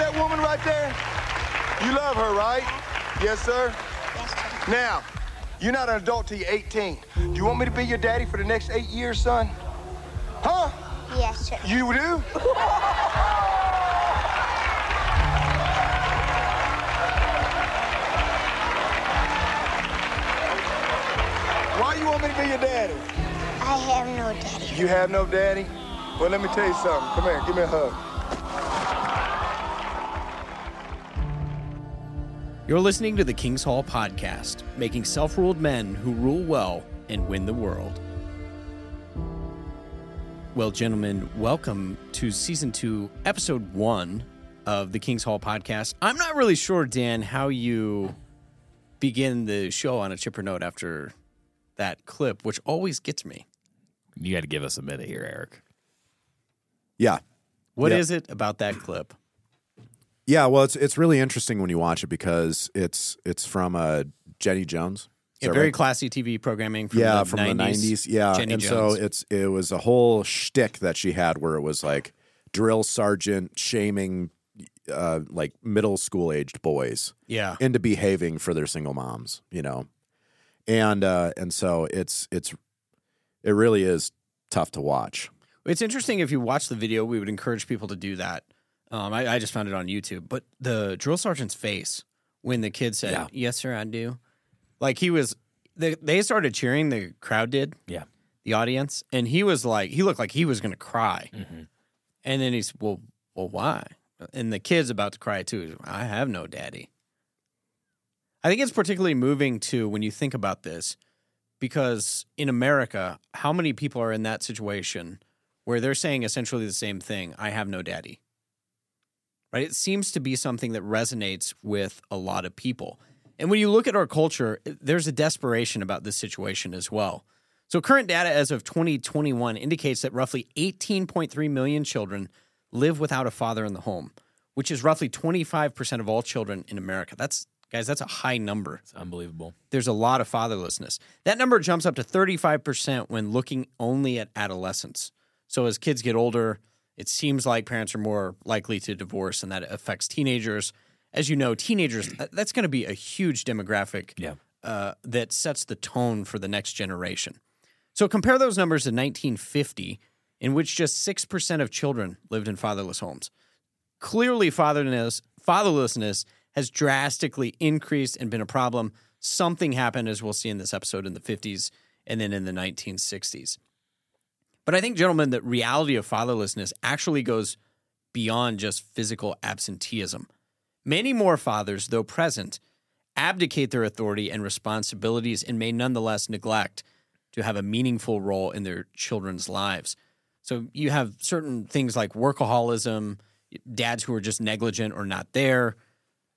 that woman right there? You love her, right? Yes, sir? Now, you're not an adult till you're 18. Do you want me to be your daddy for the next eight years, son? Huh? Yes, sir. You do? Why do you want me to be your daddy? I have no daddy. You have no daddy? Well, let me tell you something. Come here, give me a hug. You're listening to the King's Hall podcast, making self ruled men who rule well and win the world. Well, gentlemen, welcome to season two, episode one of the King's Hall podcast. I'm not really sure, Dan, how you begin the show on a chipper note after that clip, which always gets me. You got to give us a minute here, Eric. Yeah. What is Yeah. it about that clip? Yeah, well it's it's really interesting when you watch it because it's it's from uh Jenny Jones. Yeah, very right? classy TV programming from yeah, the from 90s. the nineties. Yeah. Jenny and Jones. so it's it was a whole shtick that she had where it was like drill sergeant shaming uh like middle school aged boys yeah. into behaving for their single moms, you know. And uh and so it's it's it really is tough to watch. It's interesting if you watch the video, we would encourage people to do that. Um, I, I just found it on YouTube, but the drill sergeant's face when the kid said, Yeah. "Yes, sir, I do," like he was. They, they started cheering. The crowd did. Yeah. The audience, and he was like, he looked like he was going to cry. Mhm. And then he's, well, well, why? And the kid's about to cry too. He's, I have no daddy. I think it's particularly moving too when you think about this, because in America, how many people are in that situation where they're saying essentially the same thing? I have no daddy. Right? It seems to be something that resonates with a lot of people. And when you look at our culture, eh, there's a desperation about this situation as well. So, current data as of 2021 indicates that roughly 18.3 million children live without a father in the home, which is roughly 25% of all children in America. That's, guys, that's a high number. It's unbelievable. There's a lot of fatherlessness. That number jumps up to 35% when looking only at adolescents. So, as kids get older, it seems like parents are more likely to divorce, and that affects teenagers. As you know, teenagers, that's going to be a huge demographic Yeah. uh, that sets the tone for the next generation. So compare those numbers to 1950, in which just 6% of children lived in fatherless homes. Clearly, fatherlessness, fatherlessness has drastically increased and been a problem. Something happened, as we'll see in this episode, in the 50s and then in the 1960s. But I think, gentlemen, the reality of fatherlessness actually goes beyond just physical absenteeism. Many more fathers, though present, abdicate their authority and responsibilities and may nonetheless neglect to have a meaningful role in their children's lives. So you have certain things like workaholism, dads who are just negligent or not there.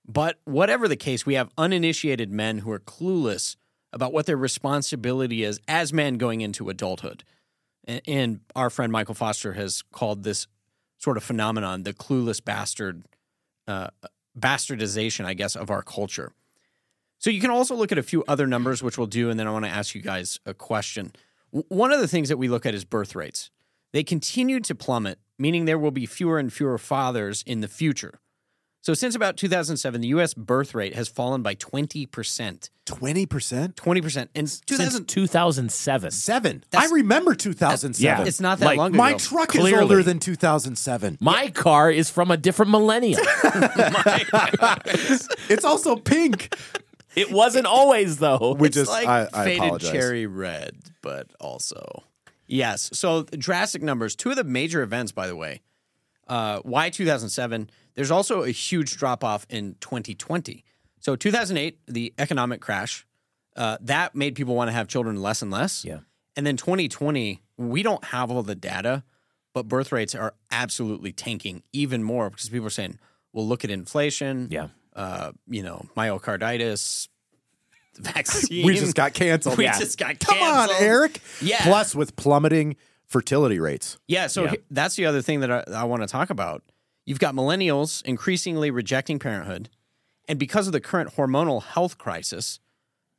But whatever the case, we have uninitiated men who are clueless about what their responsibility is as men going into adulthood. And, our friend Michael Foster has called this sort of phenomenon the clueless bastard uh, bastardization, I guess, of our culture. So you can also look at a few other numbers, which we'll do, and then I want to ask you guys a question. W- One of the things that we look at is birth rates. They continue to plummet, meaning there will be fewer and fewer fathers in the future. So since about 2007, the U.S. birth rate has fallen by 20%. Twenty percent? 20%. And Since 2000, 2007. Seven. That's- I remember two thousand seven. Yeah. it's not that Like, long ago. My truck Clearly. is older than 2007. My car is from a different millennium. It's also pink. it wasn't always though. We it's just, like I, I faded apologize. cherry red, but also yes. So drastic numbers. Two of the major events, by the way. Uh, why 2007? There's also a huge drop off in 2020. So 2008, the economic crash, uh, that made people want to have children less and less. Yeah. And then 2020, we don't have all the data, but birth rates are absolutely tanking even more because people are saying, "Well, look at inflation." Yeah. Uh, you know, myocarditis, vaccine. We just got canceled. We Yeah. just got canceled. Come on. Eric. Yeah. Plus, with plummeting fertility rates. Yeah, so Yeah. that's the other thing that I, I want to talk about. You've got millennials increasingly rejecting parenthood, and because of the current hormonal health crisis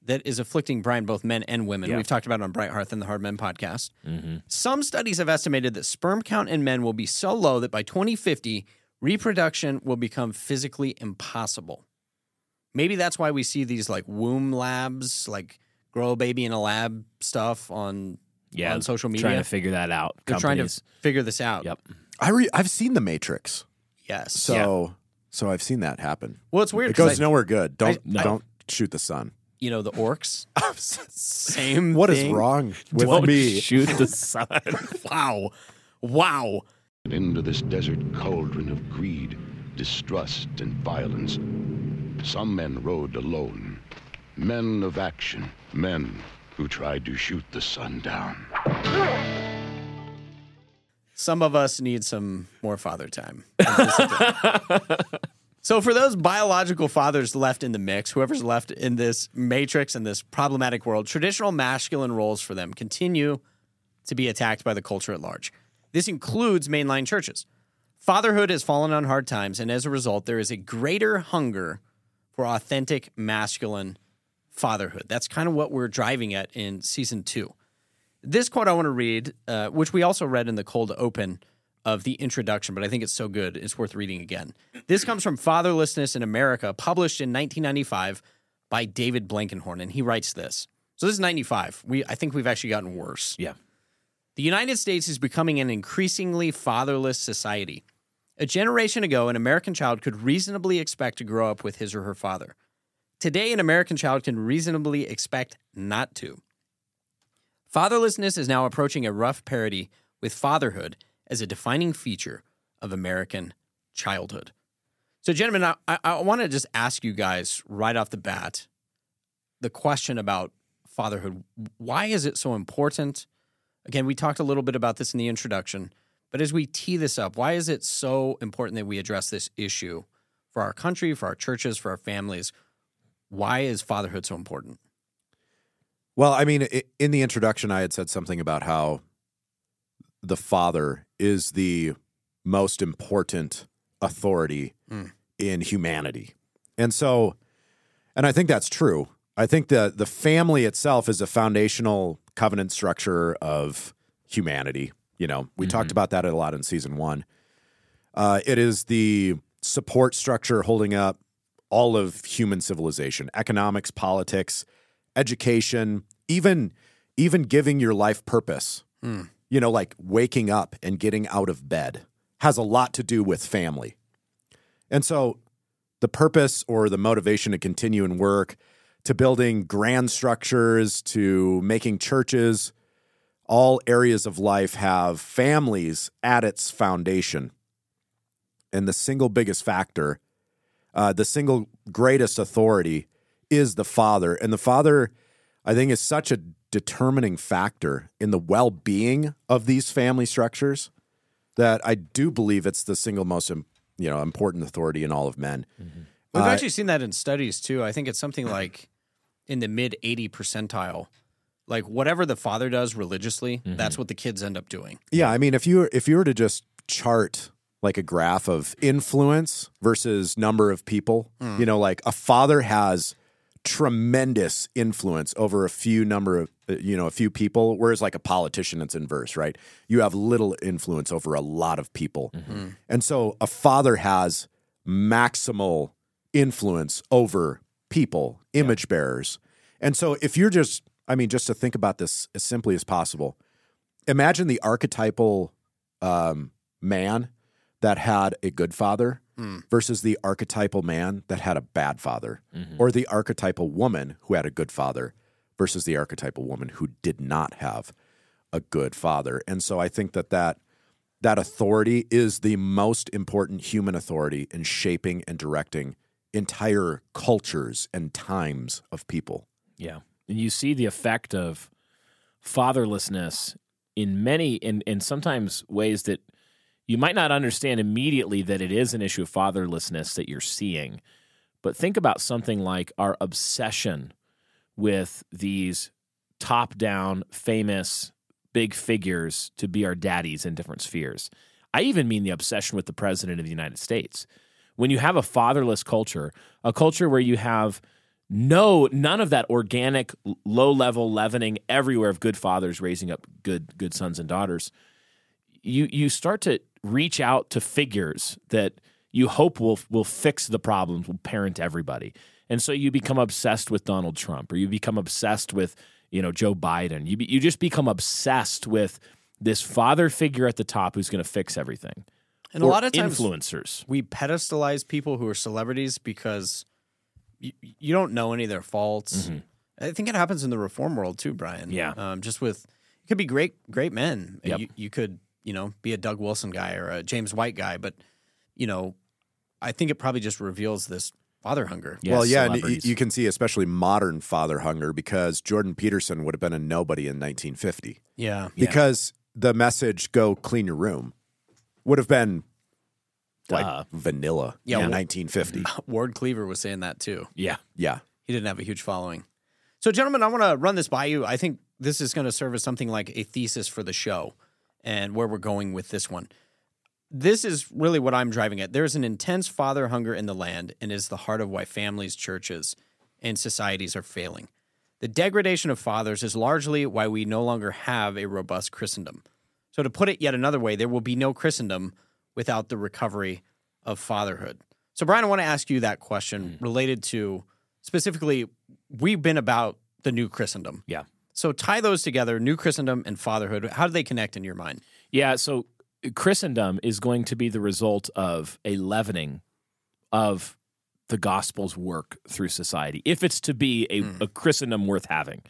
that is afflicting Brian both men and women, Yeah. we've talked about it on Bright Hearth and the Hard Men podcast. Mm-hmm. Some studies have estimated that sperm count in men will be so low that by 2050, reproduction will become physically impossible. Maybe that's why we see these like womb labs, like grow a baby in a lab stuff on Yeah, on social media. trying to figure that out. They're trying to figure this out. Yep. I re- I've seen The Matrix, Yes. so so I've seen that happen. well, it's weird It goes because nowhere good. Don't no. don't shoot the sun. you know the orcs. Same. What is thing. wrong with Don't me? shoot the sun. Wow. Wow. into this desert cauldron of greed, distrust, and violence. Some men rode alone. Men of action. Men who tried to shoot the sun down. Some of us need some more father time. so, for those biological fathers left in the mix, whoever's left in this matrix and this problematic world, traditional masculine roles for them continue to be attacked by the culture at large. This includes mainline churches. Fatherhood has fallen on hard times, and as a result, there is a greater hunger for authentic masculine fatherhood. That's kind of what we're driving at in season two. This quote I want to read, uh, which we also read in the cold open of the introduction, but I think it's so good it's worth reading again. This comes from Fatherlessness in America, published in 1995 by David Blankenhorn, and he writes this. So this is 95. We I think we've actually gotten worse. yeah. The United States is becoming an increasingly fatherless society. A generation ago, an American child could reasonably expect to grow up with his or her father. Today, an American child can reasonably expect not to. Fatherlessness is now approaching a rough parity with fatherhood as a defining feature of American childhood. So, gentlemen, I, I want to just ask you guys right off the bat the question about fatherhood. Why is it so important? Again, we talked a little bit about this in the introduction, but as we tee this up, why is it so important that we address this issue for our country, for our churches, for our families? Why is fatherhood so important? Well, I mean, in the introduction, I had said something about how the father is the most important authority in humanity. And so, and I think that's true. I think that the family itself is a foundational covenant structure of humanity. You know, we talked about that a lot in season one. Uh, it is the support structure holding up all of human civilization, economics, politics, education, even even giving your life purpose. You know, like waking up and getting out of bed has a lot to do with family. And so the purpose or the motivation to continue and work, to building grand structures, to making churches, all areas of life have families at its foundation. And the single biggest factor, uh, the single greatest authority is the father. And the father, I think, is such a determining factor in the well being of these family structures that I do believe it's the single most you know important authority in all of men. We've Uh, actually seen that in studies too. I think it's something like in the mid 80 percentile. Like whatever the father does religiously, that's what the kids end up doing. Yeah, I mean, if you if you were to just chart like a graph of influence versus number of people, you know, like a father has tremendous influence over a few number of uh, you know a few people, whereas like a politician, it's inverse, right? You have little influence over a lot of people, and so a father has maximal influence over people, image bearers, and so if you're just, I mean, just to think about this as simply as possible imagine the archetypal um, man that had a good father Mm. versus the archetypal man that had a bad father, mm-hmm. or the archetypal woman who had a good father versus the archetypal woman who did not have a good father. And so I think that that that authority is the most important human authority in shaping and directing entire cultures and times of people. Yeah. And you see the effect of fatherlessness in many and and sometimes ways that you might not understand immediately that it is an issue of fatherlessness that you're seeing. But think about something like our obsession with these top down, famous, big figures to be our daddies in different spheres. I even mean the obsession with the president of the United States. When you have a fatherless culture, a culture where you have no none of that organic low level leavening everywhere of good fathers raising up good good sons and daughters you you start to reach out to figures that you hope will will fix the problems, will parent everybody. And so you become obsessed with Donald Trump or you become obsessed with, you know, Joe Biden. You be, you just become obsessed with this father figure at the top who's going to fix everything. And Or a lot of times influencers. we pedestalize people who are celebrities because you, you don't know any of their faults. I think it happens in the reform world too, Brian. Mm-hmm. Yeah. Um, just with it could be great, great men. Yep. You, you could, you know, be a Doug Wilson guy or a James White guy, but you know, I think it probably just reveals this father hunger. Yeah, well, yeah, and you can see especially modern father hunger because Jordan Peterson would have been a nobody in 1950 Yeah. because the message "Go clean your room" would have been like Duh. vanilla Yeah, in well- 1950. Ward Cleaver was saying that too. Yeah. yeah, He didn't have a huge following. So, gentlemen, I want to run this by you. I think this is going to serve as something like a thesis for the show and where we're going with this one. This is really what I'm driving at. There's an intense father hunger in the land and is the heart of why families, churches, and societies are failing. The degradation of fathers is largely why we no longer have a robust Christendom. So, to put it yet another way, there will be no Christendom without the recovery of fatherhood. So, Brian, I want to ask you that question mm. related to specifically, we've been about the new Christendom. Yeah. So, tie those together new Christendom and fatherhood. How do they connect in your mind? Yeah, so uh, Christendom is going to be the result of a leavening of the gospel's work through society, if it's to be a, hmm. a Christendom worth having,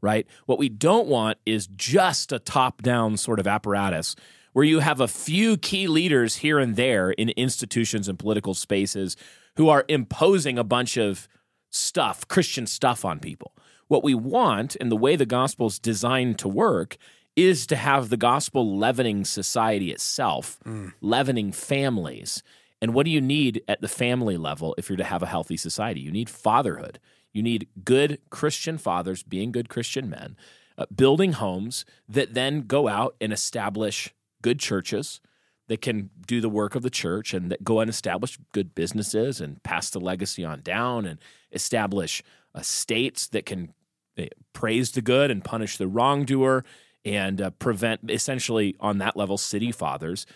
right? What we don't want is just a top down sort of apparatus where you have a few key leaders here and there in institutions and political spaces who are imposing a bunch of stuff, Christian stuff on people. What we want, and the way the gospel's designed to work, is to have the gospel leavening society itself, leavening families. And what do you need at the family level if you're to have a healthy society? You need fatherhood. You need good Christian fathers being good Christian men, uh, building homes that then go out and establish good churches that can do the work of the church and that go and establish good businesses and pass the legacy on down and establish uh, states that can uh, praise the good and punish the wrongdoer and uh, prevent essentially on that level city fathers.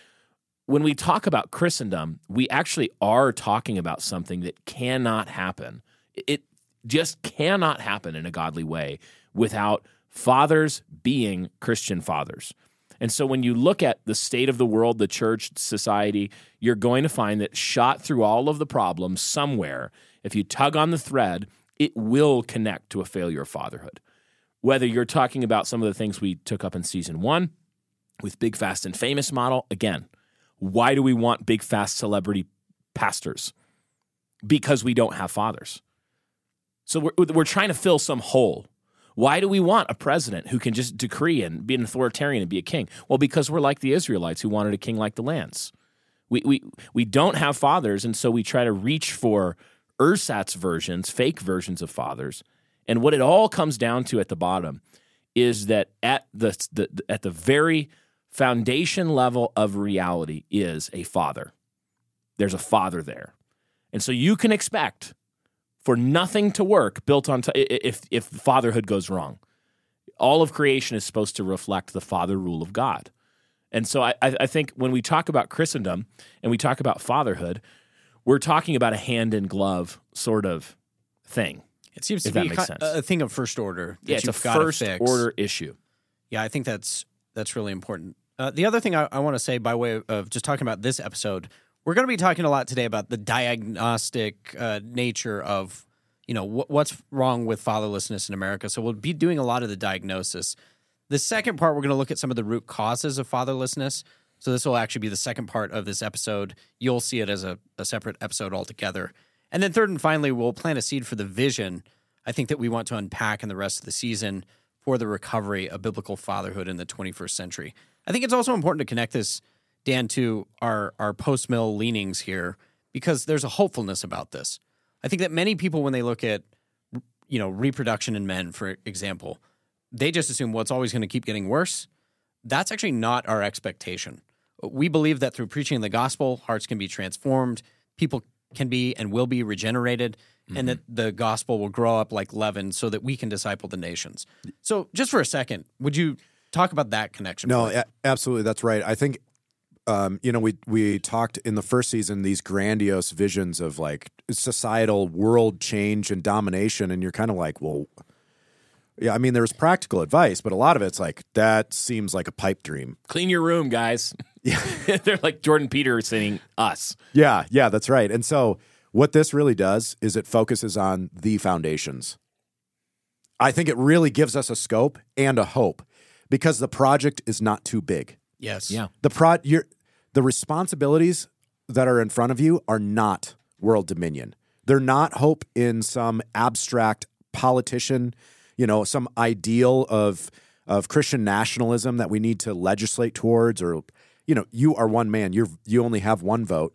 When we talk about christendom we actually are talking about something that cannot happen. It just cannot happen in a godly way without fathers being christian fathers. And so when you look at the state of the world, the church, society, you're going to find that shot through all of the problems somewhere, if you tug on the thread, it will connect to a failure of fatherhood. Whether you're talking about some of the things we took up in season one with Big Fast and Famous model, again, why do we want big fast celebrity pastors? Because we don't have fathers. So we're, we're trying to fill some hole. Why do we want a president who can just decree and be an authoritarian and be a king? Well, because we're like the Israelites who wanted a king like the lands. We, we, we don't have fathers, and so we try to reach for ersatz versions, fake versions of fathers. And what it all comes down to at the bottom is that at the, the at the very foundation level of reality is a father. There's a father there. And so you can expect for nothing to work built on t- if if fatherhood goes wrong. All of creation is supposed to reflect the father rule of God. And so I, I I think when we talk about Christendom and we talk about fatherhood, we're talking about a hand in glove sort of thing. It seems to be makes sense. a thing of first order. Yeah, it's a first order issue. Yeah, I think that's that's really important. Uh, the other thing I, I want to say by way of just talking about this episode, we're going to be talking a lot today about the diagnostic uh, nature of you know wh- what's wrong with fatherlessness in America. So we'll be doing a lot of the diagnosis. The second part, we're going to look at some of the root causes of fatherlessness. So this will actually be the second part of this episode. You'll see it as a, a separate episode altogether. And then third and finally, we'll plant a seed for the vision. I think that we want to unpack in the rest of the season for the recovery of biblical fatherhood in the 21st century. I think it's also important to connect this, Dan, to our, our post mill leanings here because there's a hopefulness about this. I think that many people, when they look at, you know, reproduction in men, for example, they just assume, well, it's always going to keep getting worse. That's actually not our expectation. We believe that through preaching the gospel, hearts can be transformed, people can be and will be regenerated, and that the gospel will grow up like leaven so that we can disciple the nations. So, just for a second, would you talk about that connection? No, a- absolutely, that's right. I think um, you know, we we talked in the first season these grandiose visions of like societal world change and domination, and you're kind of like, well, yeah, I mean, there's practical advice, but a lot of it's like that seems like a pipe dream. Clean your room, guys. Yeah. They're like Jordan Petersoning us. Yeah, yeah, that's right. And so what this really does is it focuses on the foundations. I think it really gives us a scope and a hope because the project is not too big. Yes. Yeah. The pro your the responsibilities that are in front of you are not world dominion. They're not hope in some abstract politician, you know, some ideal of of Christian nationalism that we need to legislate towards or you know, you are one man. You're you only have one vote.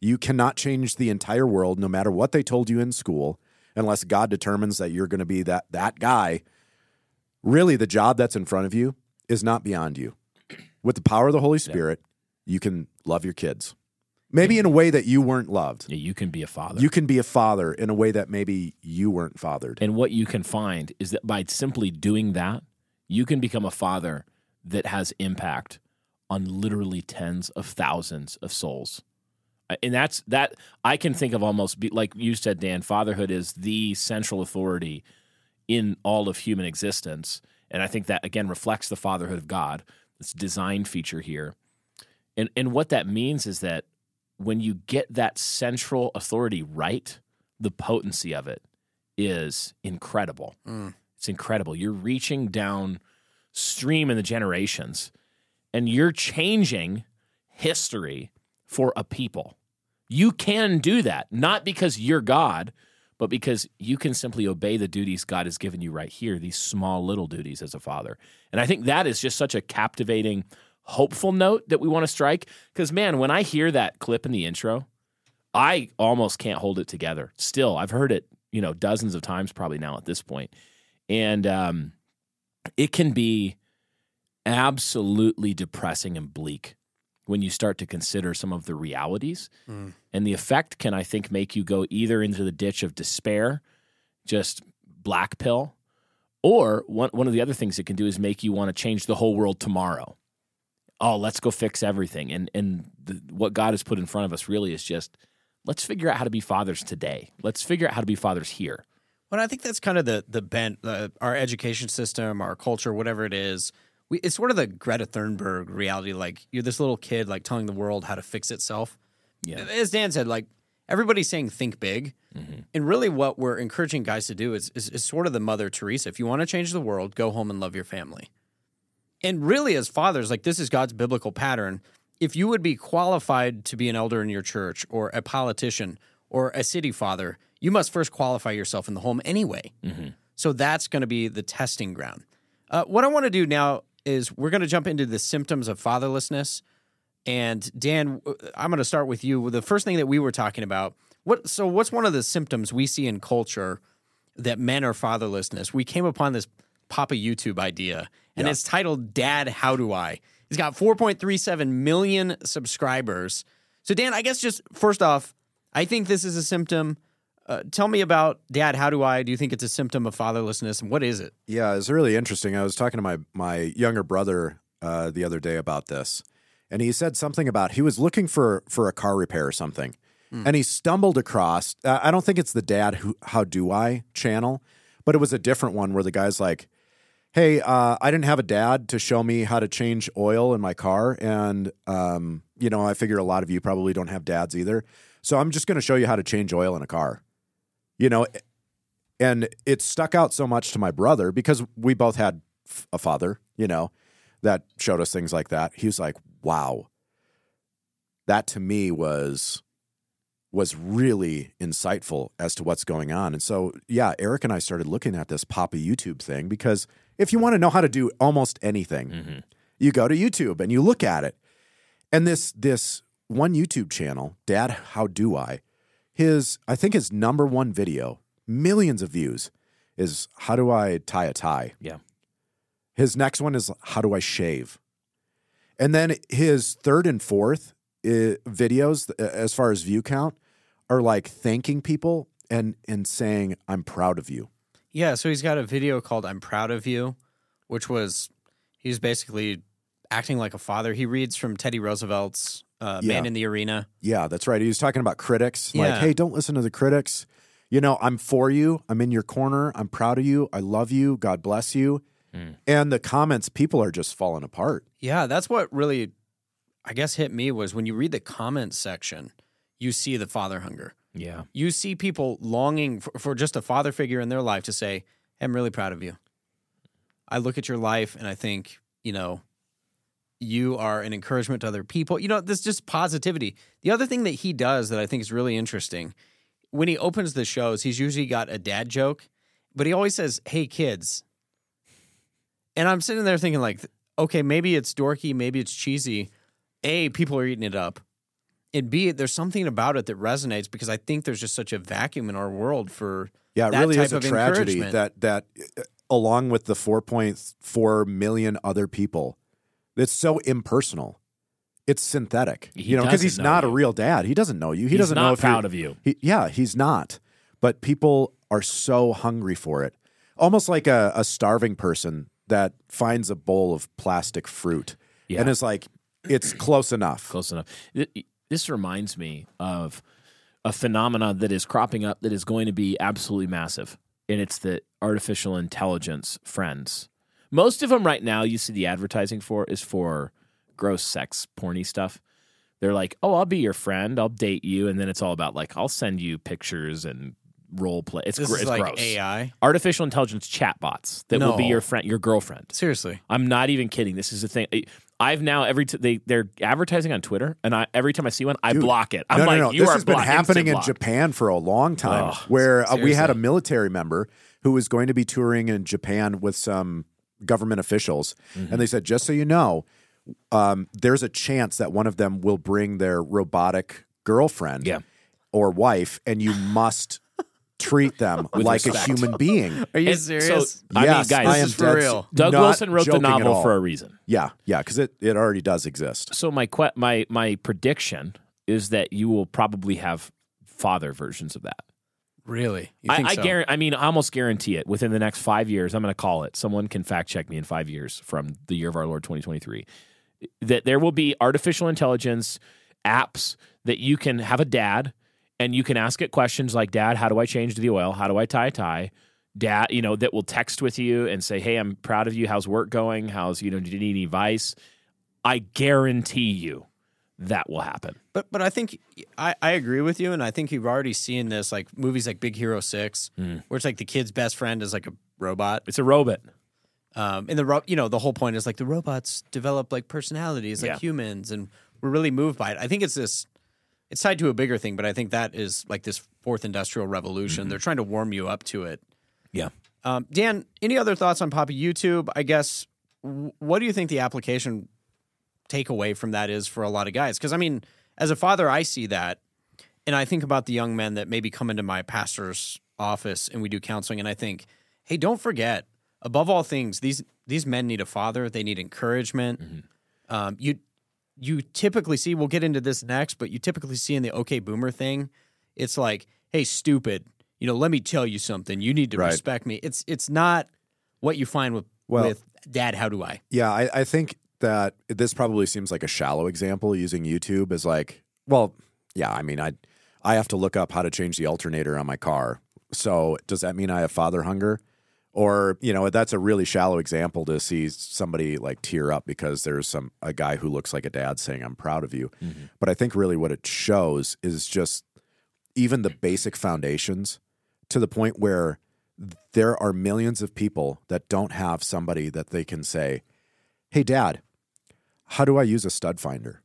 You cannot change the entire world no matter what they told you in school unless God determines that you're going to be that that guy. Really the job that's in front of you is not beyond you. With the power of the Holy Spirit, you can love your kids. Maybe in a way that you weren't loved. Yeah, you can be a father. You can be a father in a way that maybe you weren't fathered. and what you can find is that by simply doing that, you can become a father that has impact on literally tens of thousands of souls. Uh, And that's that I can think of almost be, like you said, Dan. Fatherhood is the central authority in all of human existence, and I think that again reflects the fatherhood of God. This design feature here, and and what that means is that when you get that central authority right, the potency of it is incredible. Mm. It's incredible. You're reaching down stream in the generations and you're changing history for a people. You can do that, not because you're God, but because you can simply obey the duties God has given you right here, these small little duties as a father. And I think that is just such a captivating, hopeful note that we want to strike. Because, man, when I hear that clip in the intro, I almost can't hold it together. Still, I've heard it, you know, dozens of times probably now at this point. And um, it can be absolutely depressing and bleak when you start to consider some of the realities. And the effect can, I think, make you go either into the ditch of despair, just black pill, or one, one of the other things it can do is make you want to change the whole world tomorrow. Oh, let's go fix everything. And, and the, what God has put in front of us really is just let's figure out how to be fathers today. Let's figure out how to be fathers here. Well, I think that's kind of the the bent. Uh, our education system, our culture, whatever it is, we, it's sort of the Greta Thunberg reality. Like you're this little kid, like telling the world how to fix itself. Yeah. As Dan said, like everybody's saying think big, and really what we're encouraging guys to do is, is is sort of the Mother Teresa. If you want to change the world, go home and love your family. And really, as fathers, like this is God's biblical pattern. If you would be qualified to be an elder in your church or a politician or a city father, you must first qualify yourself in the home anyway. So that's going to be the testing ground. Uh, what I want to do now is we're going to jump into the symptoms of fatherlessness. And Dan, I'm going to start with you. The first thing that we were talking about, what? So, what's one of the symptoms we see in culture that men are fatherlessness? We came upon this Papa YouTube idea, and it's titled "Dad, How Do I?" He's got 4.37 million subscribers. So, Dan, I guess just first off, I think this is a symptom. Uh, tell me about Dad. How do I? Do you think it's a symptom of fatherlessness, and what is it? Yeah, it's really interesting. I was talking to my my younger brother uh, the other day about this, and he said something about he was looking for for a car repair or something, and he stumbled across. Uh, I don't think it's the Dad Who How Do I channel, but it was a different one where the guy's like, "Hey, uh, I didn't have a dad to show me how to change oil in my car, and um, you know, I figure a lot of you probably don't have dads either, so I'm just going to show you how to change oil in a car." You know, and it stuck out so much to my brother because we both had a father, you know, that showed us things like that. He was like, "Wow." That to me was was really insightful as to what's going on. And so, yeah, Eric and I started looking at this Papa YouTube thing because if you want to know how to do almost anything, you go to YouTube and you look at it. And this this one YouTube channel, Dad, how do I? His I think his number one video, millions of views, is how do I tie a tie? Yeah. His next one is how do I shave? And then his third and fourth uh, videos, uh, as far as view count, are like thanking people and and saying I'm proud of you. Yeah, so he's got a video called "I'm Proud of You," which was he's basically acting like a father. He reads from Teddy Roosevelt's uh, Man in the Arena. Yeah, that's right. He was talking about critics. Yeah. Like, hey, don't listen to the critics. You know, I'm for you. I'm in your corner. I'm proud of you. I love you. God bless you. And the comments, people are just falling apart. Yeah, that's what really, I guess, hit me was when you read the comments section, you see the father hunger. Yeah. You see people longing for, for just a father figure in their life to say, hey, I'm really proud of you. I look at your life and I think, you know, you are an encouragement to other people. You know, this just positivity. The other thing that he does that I think is really interesting, when he opens the shows, he's usually got a dad joke, but he always says, Hey kids. And I'm sitting there thinking, like, okay, maybe it's dorky, maybe it's cheesy. A, people are eating it up. And B, there's something about it that resonates because I think there's just such a vacuum in our world for Yeah, it that really type is a tragedy that that uh, along with the 4.4 million other people, it's so impersonal. It's synthetic. He you know, because he's know not a real dad. He doesn't know you. He He's doesn't not know if you're- proud of you. He, yeah, he's not. But people are so hungry for it. Almost like a, a starving person that finds a bowl of plastic fruit Yeah. and is like, it's close enough. Close enough. Th- This reminds me of a phenomenon that is cropping up that is going to be absolutely massive, and it's the artificial intelligence friends. Most of them right now, you see the advertising for is for gross sex porny stuff. They're like, "Oh, I'll be your friend. I'll date you," and then it's all about like, "I'll send you pictures and role play." It's, this gr- is it's like gross. AI. Artificial intelligence chatbots that will be your friend, your girlfriend. Seriously. I'm not even kidding. This is a thing. I've now every t- they they're advertising on Twitter, and I every time I see one, I Dude, block it. I'm no, like, no, no. you this has been blocked, happening in block. Japan for a long time, Ugh, where uh, we had a military member who was going to be touring in Japan with some government officials, Mm-hmm. and they said, just so you know, um, there's a chance that one of them will bring their robotic girlfriend Yeah. or wife, and you must treat them like respect. a human being. Are you And so, serious? I yes, mean, guys, I this am is for real. Doug Wilson wrote the novel for a reason. Yeah, yeah, because it, it already does exist. So my que- my my prediction is that you will probably have father versions of that. really? You I, I so? guarantee. I mean, I almost guarantee it. Within the next five years, I'm going to call it. Someone can fact check me in five years from the year of our Lord 2023. That there will be artificial intelligence apps that you can have a dad and you can ask it questions like, "Dad, how do I change the oil? How do I tie a tie?" Dad, you know, that will text with you and say, "Hey, I'm proud of you. How's work going? How's you know? Do you need any advice?" I guarantee you that will happen. But but I think I, I agree with you, and I think you've already seen this like movies like Big Hero Six, Mm. where it's like the kid's best friend is like a robot. It's a robot. Um, and the ro- you know the whole point is like the robots develop like personalities like Yeah. humans, and we're really moved by it. I think it's this. It's tied to a bigger thing, but I think that is like this fourth industrial revolution. They're trying to warm you up to it. Yeah. Um, Dan, any other thoughts on Papa YouTube? I guess. What do you think the application takeaway from that is for a lot of guys? Because I mean, as a father, I see that, and I think about the young men that maybe come into my pastor's office and we do counseling, and I think, hey, don't forget, above all things, these these men need a father. They need encouragement. Um, you you typically see. We'll get into this next, but you typically see in the OK Boomer thing, it's like, hey, stupid. You know, let me tell you something. You need to Right. respect me. It's it's not what you find with Well- with Dad. How do I? Yeah, I, I think that this probably seems like a shallow example using YouTube as like, well, yeah, I mean, I I have to look up how to change the alternator on my car. So does that mean I have father hunger? Or, you know, that's a really shallow example to see somebody like tear up because there's some a guy who looks like a dad saying, I'm proud of you. Mm-hmm. But I think really what it shows is just even the basic foundations to the point where there are millions of people that don't have somebody that they can say, Hey, dad, how do I use a stud finder?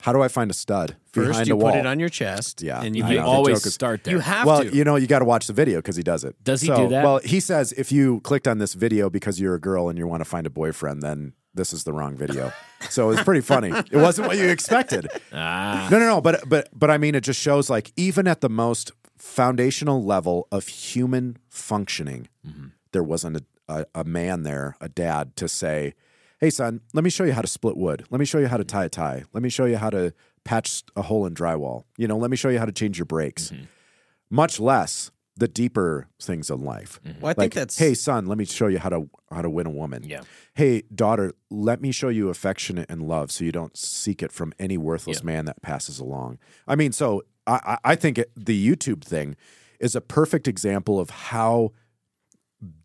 How do I find a stud First, behind you a wall? put it on your chest. Yeah, and you, I You know. be- The always start there. you have well, to. you know, you got to watch the video because he does it. Does he So- do that? Well, he says if you clicked on this video because you're a girl and you want to find a boyfriend, then this is the wrong video. so it's pretty funny. It wasn't what you expected. ah, No, no, no. But but but I mean, it just shows like even at the most foundational level of human functioning, there wasn't a, a, a man there, a dad, to say, "Hey, son, let me show you how to split wood. Let me show you how to tie a tie. Let me show you how to patch a hole in drywall. You know, let me show you how to change your brakes." Mm-hmm. Much less the deeper things in life. Mm-hmm. Well, I like, think that's hey son, let me show you how to how to win a woman. Yeah. Hey daughter, let me show you affection and love, so you don't seek it from any worthless Yeah. man that passes along. I mean, so I I I think it, the YouTube thing is a perfect example of how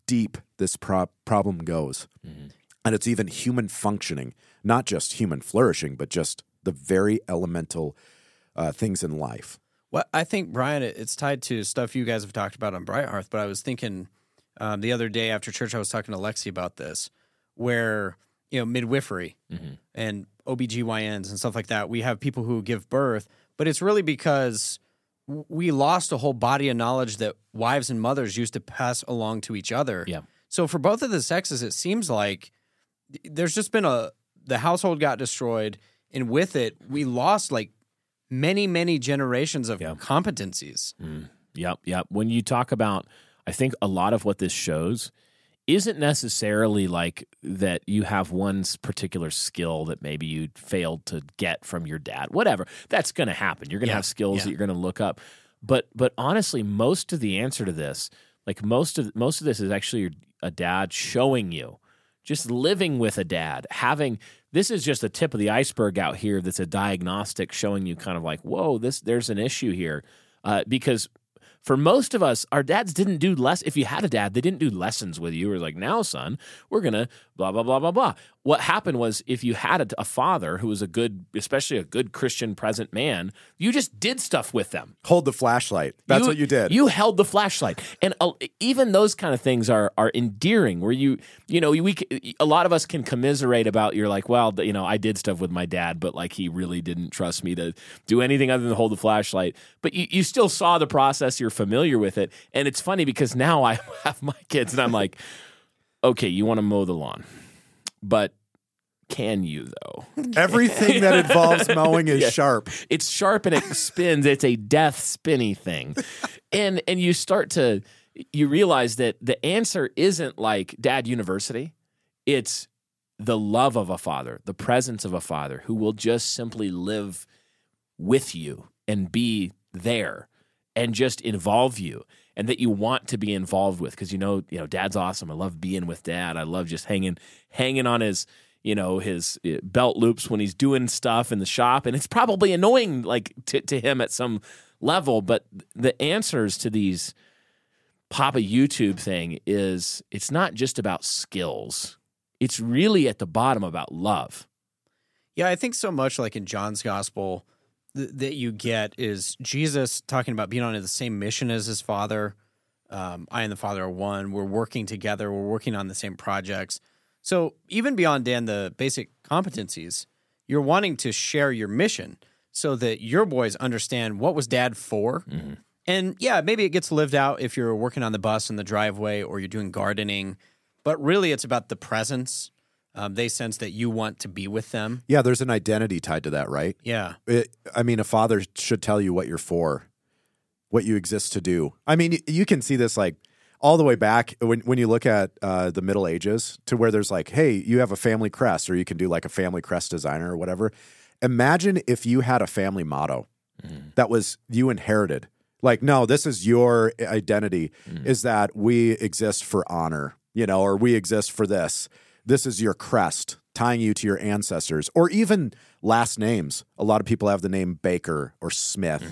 deep this pro- problem goes, mm-hmm. And it's even human functioning, not just human flourishing, but just the very elemental uh, things in life. Well, I think Brian, it's tied to stuff you guys have talked about on Bright Hearth. But I was thinking um, the other day after church, I was talking to Lexi about this, where you know midwifery and OBGYNs and stuff like that. We have people who give birth, but it's really because we lost a whole body of knowledge that wives and mothers used to pass along to each other. Yeah. So for both of the sexes, it seems like there's just been a the household got destroyed, and with it, we lost like many, many generations of Yeah. competencies. Mm. Yep, yep. When you talk about, I think a lot of what this shows isn't necessarily like that you have one particular skill that maybe you failed to get from your dad. Whatever. That's going to happen. You're going to Yeah, have skills yeah. that you're going to look up. But but honestly, most of the answer to this, like most of most of this is actually your, a dad showing you just living with a dad, having this is just the tip of the iceberg out here. That's a diagnostic showing you kind of like, whoa, this there's an issue here, uh, because for most of us, our dads didn't do less. If you had a dad, they didn't do lessons with you. Or like, now, son, we're gonna blah blah blah blah blah. What happened was, if you had a, a father who was a good, especially a good Christian present man, you just did stuff with them. Hold the flashlight. That's what you did. You held the flashlight, and uh, even those kind of things are are endearing. Where you you know we a lot of us can commiserate about. You're like, well, you know, I did stuff with my dad, but like he really didn't trust me to do anything other than hold the flashlight. But you you still saw the process. You're familiar with it, and it's funny because now I have my kids, and I'm like, okay, you want to mow the lawn, but can you though? Everything that involves mowing is Yeah. sharp. it's sharp and it spins it's a death spinny thing and and you start to you realize that the answer isn't like dad university it's the love of a father the presence of a father who will just simply live with you and be there and just involve you and that you want to be involved with because you know you know dad's awesome. I love being with dad. I love just hanging hanging on his you know his uh, belt loops when he's doing stuff in the shop. And it's probably annoying like to, to him at some level but the answers to these papa youtube thing is it's not just about skills. It's really at the bottom about love. Yeah, I think so much like in John's gospel th- that you get is Jesus talking about being on the same mission as his father. Um, I and the father are one. We're working together. We're working on the same projects. So even beyond Dan, the basic competencies, you're wanting to share your mission so that your boys understand what was dad for. And yeah, maybe it gets lived out if you're working on the bus in the driveway or you're doing gardening. But really, it's about the presence. Um, they sense that you want to be with them. Yeah, there's an identity tied to that, right? Yeah. It, I mean, a father should tell you what you're for, what you exist to do. I mean, you can see this like all the way back when when you look at uh, the Middle Ages to where there's like, hey, you have a family crest, or you can do like a family crest designer or whatever. Imagine if you had a family motto that was you inherited. Like, no, this is your identity. Is that we exist for honor, you know, or we exist for this. This is your crest, tying you to your ancestors, or even last names. A lot of people have the name Baker or Smith,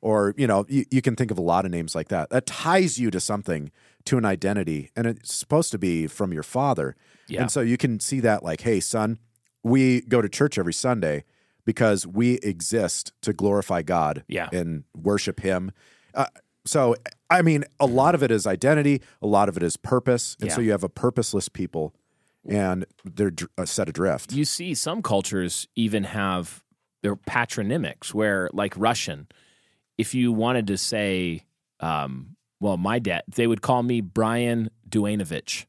or you know, you, you can think of a lot of names like that. That ties you to something, to an identity, and it's supposed to be from your father. Yeah. And so you can see that, like, hey, son, we go to church every Sunday because we exist to glorify God Yeah. and worship Him. Uh, so, I mean, a lot of it is identity, a lot of it is purpose. And so you have a purposeless people and they're dr- uh, set adrift. you see some cultures even have their patronymics where like russian if you wanted to say um, well my dad they would call me brian duanovich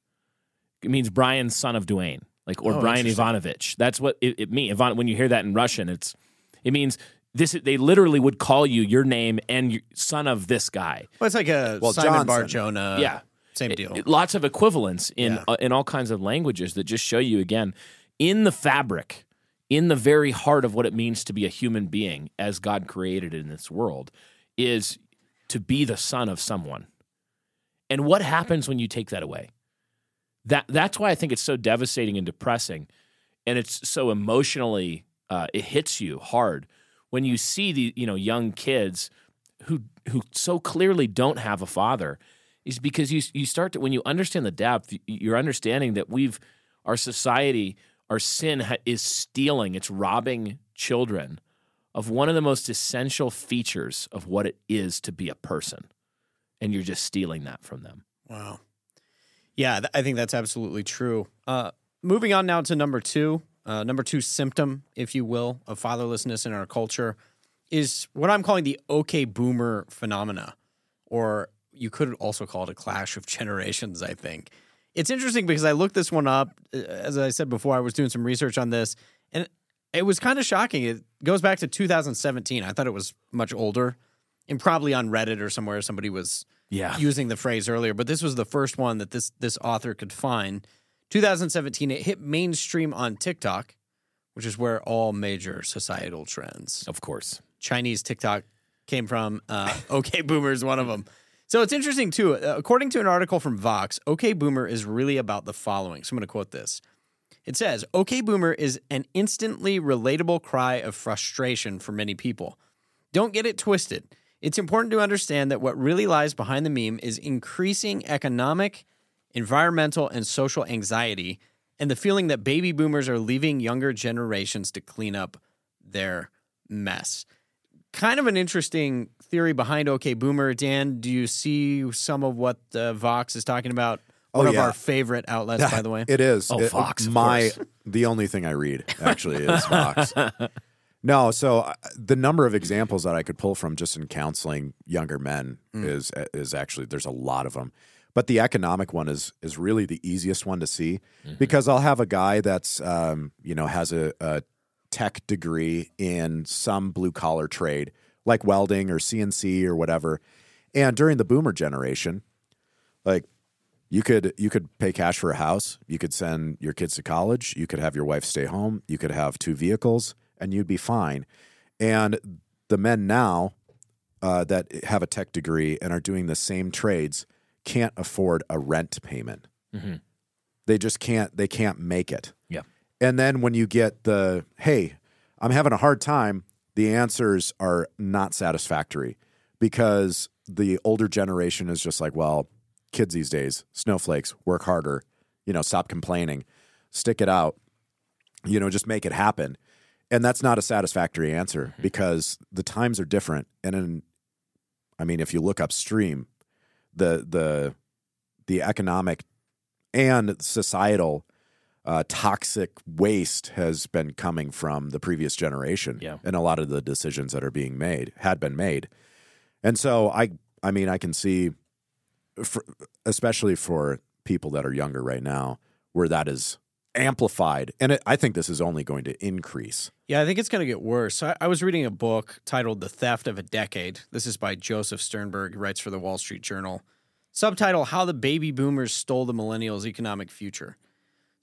it means brian son of duane like or Oh, brian ivanovich that's what it, it means Ivan, when you hear that in russian it's it means this they literally would call you your name and your son of this guy Well, it's like a Well, Simon Bar Johnson. Jonah. yeah Same deal. it- lots of equivalents in Yeah. uh, in all kinds of languages that just show you again in the fabric, in the very heart of what it means to be a human being as God created it in this world, is to be the son of someone, And what happens when you take that away? That that's why I think it's so devastating and depressing, and it's so emotionally uh, it hits you hard when you see the you know young kids who who so clearly don't have a father is because you you start to when you understand the depth you're understanding that we've our society our sin is stealing it's robbing children of one of the most essential features of what it is to be a person and you're just stealing that from them Wow. Yeah, I think that's absolutely true. Uh, moving on now to number two. Uh, number two symptom, if you will, of fatherlessness in our culture is what I'm calling the okay boomer phenomena, or you could also call it a clash of generations, I think. It's interesting because I looked this one up. uh, As I said before, I was doing some research on this, and it was kind of shocking. It goes back to 2017. I thought it was much older, and probably on Reddit or somewhere somebody was yeah using the phrase earlier, but this was the first one that this this author could find. 2017, it hit mainstream on TikTok, which is where all major societal trends. of course Chinese TikTok came from. Uh, OK Boomer is one of them. So it's interesting too. Uh, According to an article from Vox, OK Boomer is really about the following. So I'm going to quote this. It says, OK Boomer is an instantly relatable cry of frustration for many people. Don't get it twisted. It's important to understand that what really lies behind the meme is increasing economic, environmental, and social anxiety and the feeling that baby boomers are leaving younger generations to clean up their mess. Kind of an interesting theory behind OK Boomer. Dan, do you see some of what uh, Vox is talking about? Oh, One of our favorite outlets, by the way. It is. Oh, It- Fox, of My course. the only thing I read actually is Fox. no, so uh, the number of examples that I could pull from just in counseling younger men Mm. is is actually there's a lot of them. But the economic one is is really the easiest one to see Mm-hmm. because I'll have a guy that's um, you know has a, a tech degree in some blue collar trade like welding or CNC or whatever, and during the boomer generation, like you could you could pay cash for a house. You could send your kids to college. You could have your wife stay home. You could have two vehicles, and you'd be fine. And the men now uh, that have a tech degree and are doing the same trades can't afford a rent payment. They just can't. They can't make it. yeah And then when you get the hey, I'm having a hard time, the answers are not satisfactory because the older generation is just like, well, kids these days, snowflakes, work harder, you know, stop complaining, stick it out, you know, just make it happen. And that's not a satisfactory answer mm-hmm. because the times are different. And in, I mean, if you look upstream, the the the economic and societal uh, toxic waste has been coming from the previous generation Yeah. and a lot of the decisions that are being made had been made and so i i mean i can see for, especially for people that are younger right now where that is amplified and it, i think this is only going to increase Yeah, I think it's going to get worse. I, I was reading a book titled The Theft of a Decade. This is by Joseph Sternberg, he writes for the Wall Street Journal. Subtitle How the Baby Boomers Stole the Millennials' Economic Future.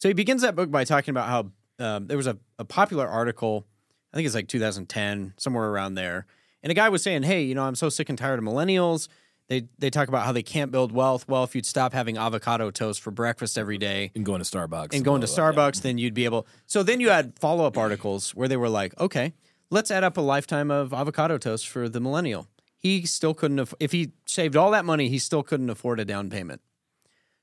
So he begins that book by talking about how um, there was a, a popular article, I think it's like 2010, somewhere around there. And a guy was saying, hey, you know, I'm so sick and tired of millennials. They, they talk about how they can't build wealth. Well, if you'd stop having avocado toast for breakfast every day, and going to starbucks and going to. Starbucks, then you'd be able. So then you had follow up articles where they were like, okay, let's add up a lifetime of avocado toast for the millennial. He still couldn't, aff- if he saved all that money, he still couldn't afford a down payment.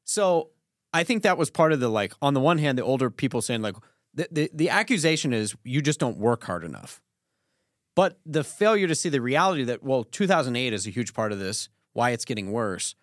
So I think that was part of the like, on the one hand, the older people saying, like, the, the, the accusation is you just don't work hard enough. But the failure to see the reality that, well, 2008 is a huge part of this, why it's getting worse.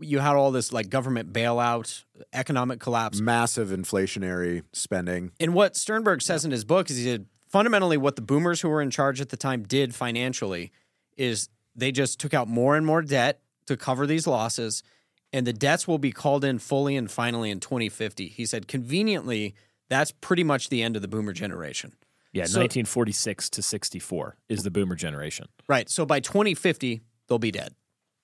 You had all this like government bailout, economic collapse. massive inflationary spending And what Sternberg says in his book is he said fundamentally what the boomers who were in charge at the time did financially is they just took out more and more debt to cover these losses, and the debts will be called in fully and finally in 2050. He said conveniently that's pretty much the end of the boomer generation. yeah So- 1946 to 64 is the boomer generation Right. So by 2050 they'll be dead.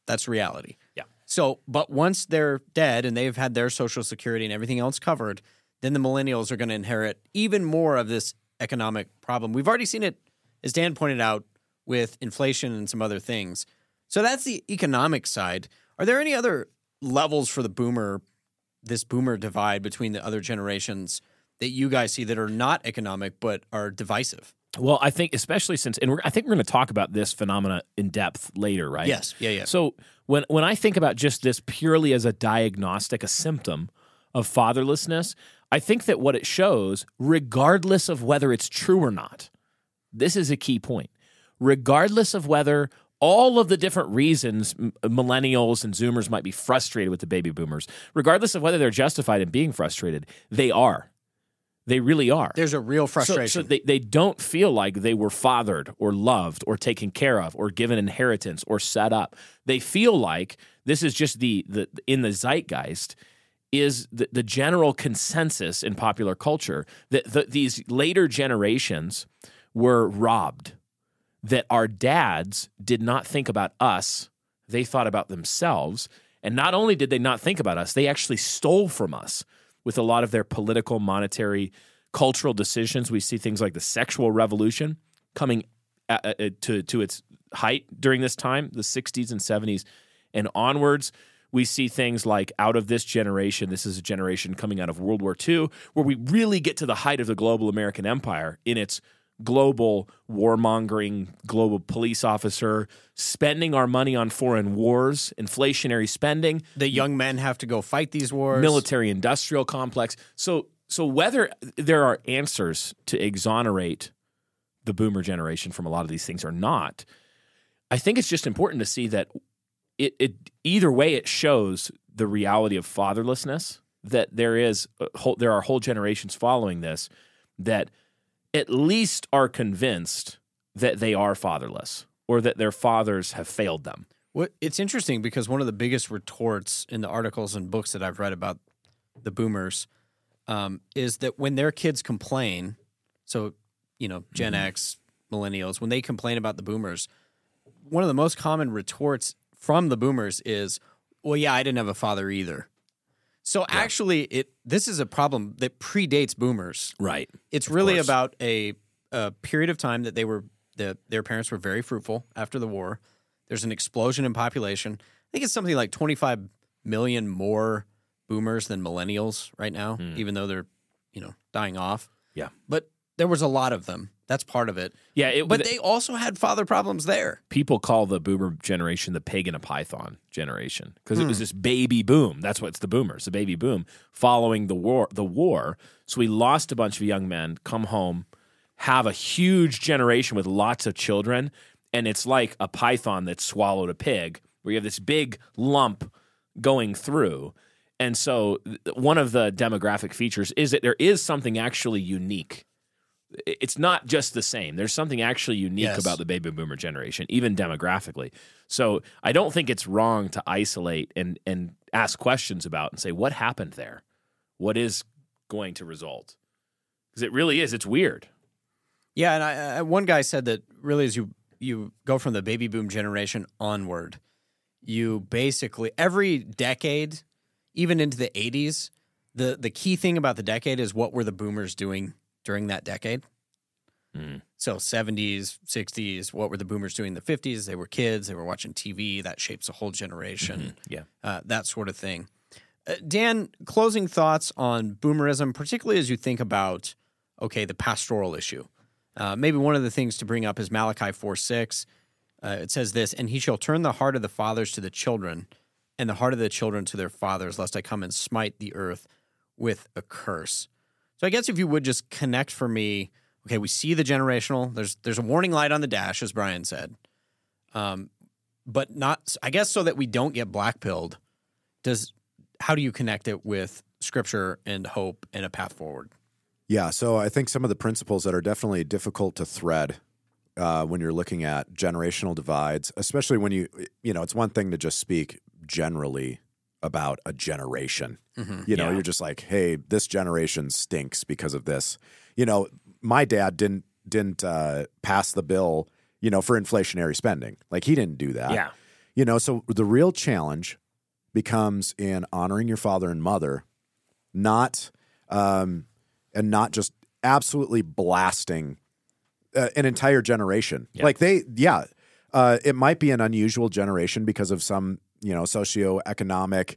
That's reality. Yeah. So, but once they're dead and they've had their social security and everything else covered, then the millennials are going to inherit even more of this economic problem. We've already seen it, as Dan pointed out, with inflation and some other things. So that's the economic side. Are there any other levels for the boomer, this boomer divide between the other generations that you guys see that are not economic but are divisive? Well, I think especially since, and we're, I think we're going to talk about this phenomena in depth later, right? Yes. Yeah, yeah. So when when I think about just this purely as a diagnostic, a symptom of fatherlessness, I think that what it shows, regardless of whether it's true or not, this is a key point. Regardless of whether all of the different reasons millennials and zoomers might be frustrated with the baby boomers, regardless of whether they're justified in being frustrated, they are. They really are. There's a real So- frustration. So, they, they don't feel like they were fathered or loved or taken care of or given inheritance or set up. They feel like this is just the, the in the zeitgeist is the, the general consensus in popular culture that the, these later generations were robbed, that our dads did not think about us, they thought about themselves. And not only did they not think about us, they actually stole from us with a lot of their political, monetary, cultural decisions. We see things like the sexual revolution coming to to its height during this time, the 60s and 70s and onwards. We see things like out of this generation, this is a generation coming out of World War II, where we really get to the height of the global American empire in its global warmongering, global police officer, spending our money on foreign wars, inflationary spending, the young men have to go fight these wars. military industrial complex. So so whether there are answers to exonerate the boomer generation from a lot of these things or not, I think it's just important to see that it, it either way it shows the reality of fatherlessness that there is a whole, there are whole generations following this that at least are convinced that they are fatherless or that their fathers have failed them. What it's interesting because one of the biggest retorts in the articles and books that I've read about the boomers um, is that when their kids complain, so you know Gen Mm-hmm. X, millennials, when they complain about the boomers, one of the most common retorts from the boomers is, "Well, yeah, I didn't have a father either." So actually, it this is a problem that predates boomers. Right. It's really course. about a, a period of time that they were the, their parents were very fruitful after the war. There's an explosion in population. I think it's something like 25 million more boomers than millennials right now, hmm. even though they're you know dying off. Yeah. But there was a lot of them. That's part of it. Yeah, it, But they also had father problems there. people call the boomer generation the pagan a python generation because it was hmm. this baby boom that's what's the boomers the baby boom following the war the war so we lost a bunch of young men come home have a huge generation with lots of children and it's like a python that swallowed a pig where you have this big lump going through and so one of the demographic features is that there is something actually unique it's not just the same. There's something actually unique Yes. about the baby boomer generation, even demographically. So I don't think it's wrong to isolate and and ask questions about and say what happened there, what is going to result, because it really is. It's weird. Yeah, and I, I, one guy said that really as you you go from the baby boom generation onward, you basically every decade, even into the 80s, the the key thing about the decade is what were the boomers doing during that decade? Mm. So 70s, 60s, what were the boomers doing in the 50s? They were kids, they were watching TV, that shapes a whole generation. Yeah. uh, that sort of thing. Uh, Dan, closing thoughts on boomerism, particularly as you think about, okay, the pastoral issue. Uh, maybe one of the things to bring up is Malachi 4 6. Uh, it says this, and he shall turn the heart of the fathers to the children, and the heart of the children to their fathers, lest I come and smite the earth with a curse. So I guess if you would just connect for me, okay, we see the generational. There's there's a warning light on the dash, as Brian said, um, but not. I guess so that we don't get blackpilled. Does how do you connect it with scripture and hope and a path forward? Yeah, so I think some of the principles that are definitely difficult to thread uh, when you're looking at generational divides, especially when you, you know, it's one thing to just speak generally about a generation. You know, Yeah. you're just like, hey, this generation stinks because of this. You know, my dad didn't didn't uh, pass the bill, you know, for inflationary spending. Like he didn't do that. Yeah. You know, so the real challenge becomes in honoring your father and mother, not um, and not just absolutely blasting uh, an entire generation. Yeah. Like they, yeah, uh, it might be an unusual generation because of some you know socioeconomic,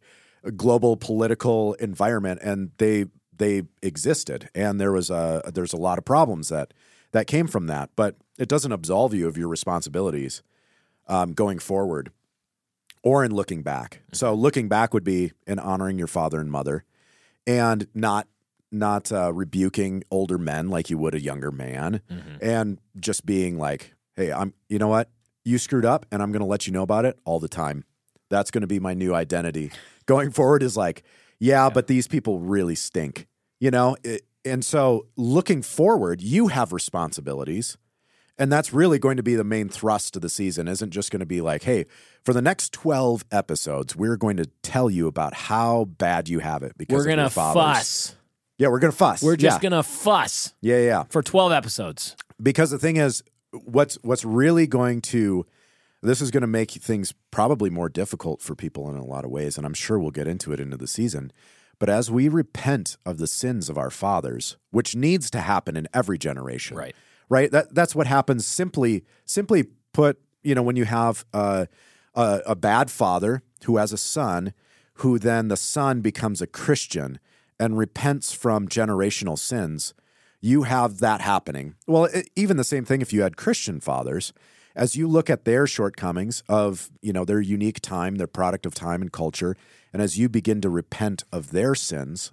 global political environment, and they they existed, and there was a there's a lot of problems that that came from that, but it doesn't absolve you of your responsibilities um, going forward or in looking back. So looking back would be in honoring your father and mother, and not not uh, rebuking older men like you would a younger man, and just being like, "Hey, I'm you know what? You screwed up, and I'm going to let you know about it all the time." That's going to be my new identity going forward. Is like, yeah, but these people really stink, you know. It, and so looking forward, you have responsibilities. And that's really going to be the main thrust of the season. Isn't just going to be like, hey, for the next 12 episodes, we're going to tell you about how bad you have it because We're gonna fuss. Yeah, we're going to fuss. We're just yeah. gonna fuss Yeah, yeah. for twelve episodes. Because the thing is, what's what's really going to this is going to make things probably more difficult for people in a lot of ways, and I'm sure we'll get into it into the season. But as we repent of the sins of our fathers, which needs to happen in every generation, Right. right? That that's what happens. Simply, simply put, you know, when you have a, a, a bad father who has a son, who then the son becomes a Christian and repents from generational sins, you have that happening. Well, it, even the same thing if you had Christian fathers. As you look at their shortcomings of, you know, their unique time, their product of time and culture, and as you begin to repent of their sins,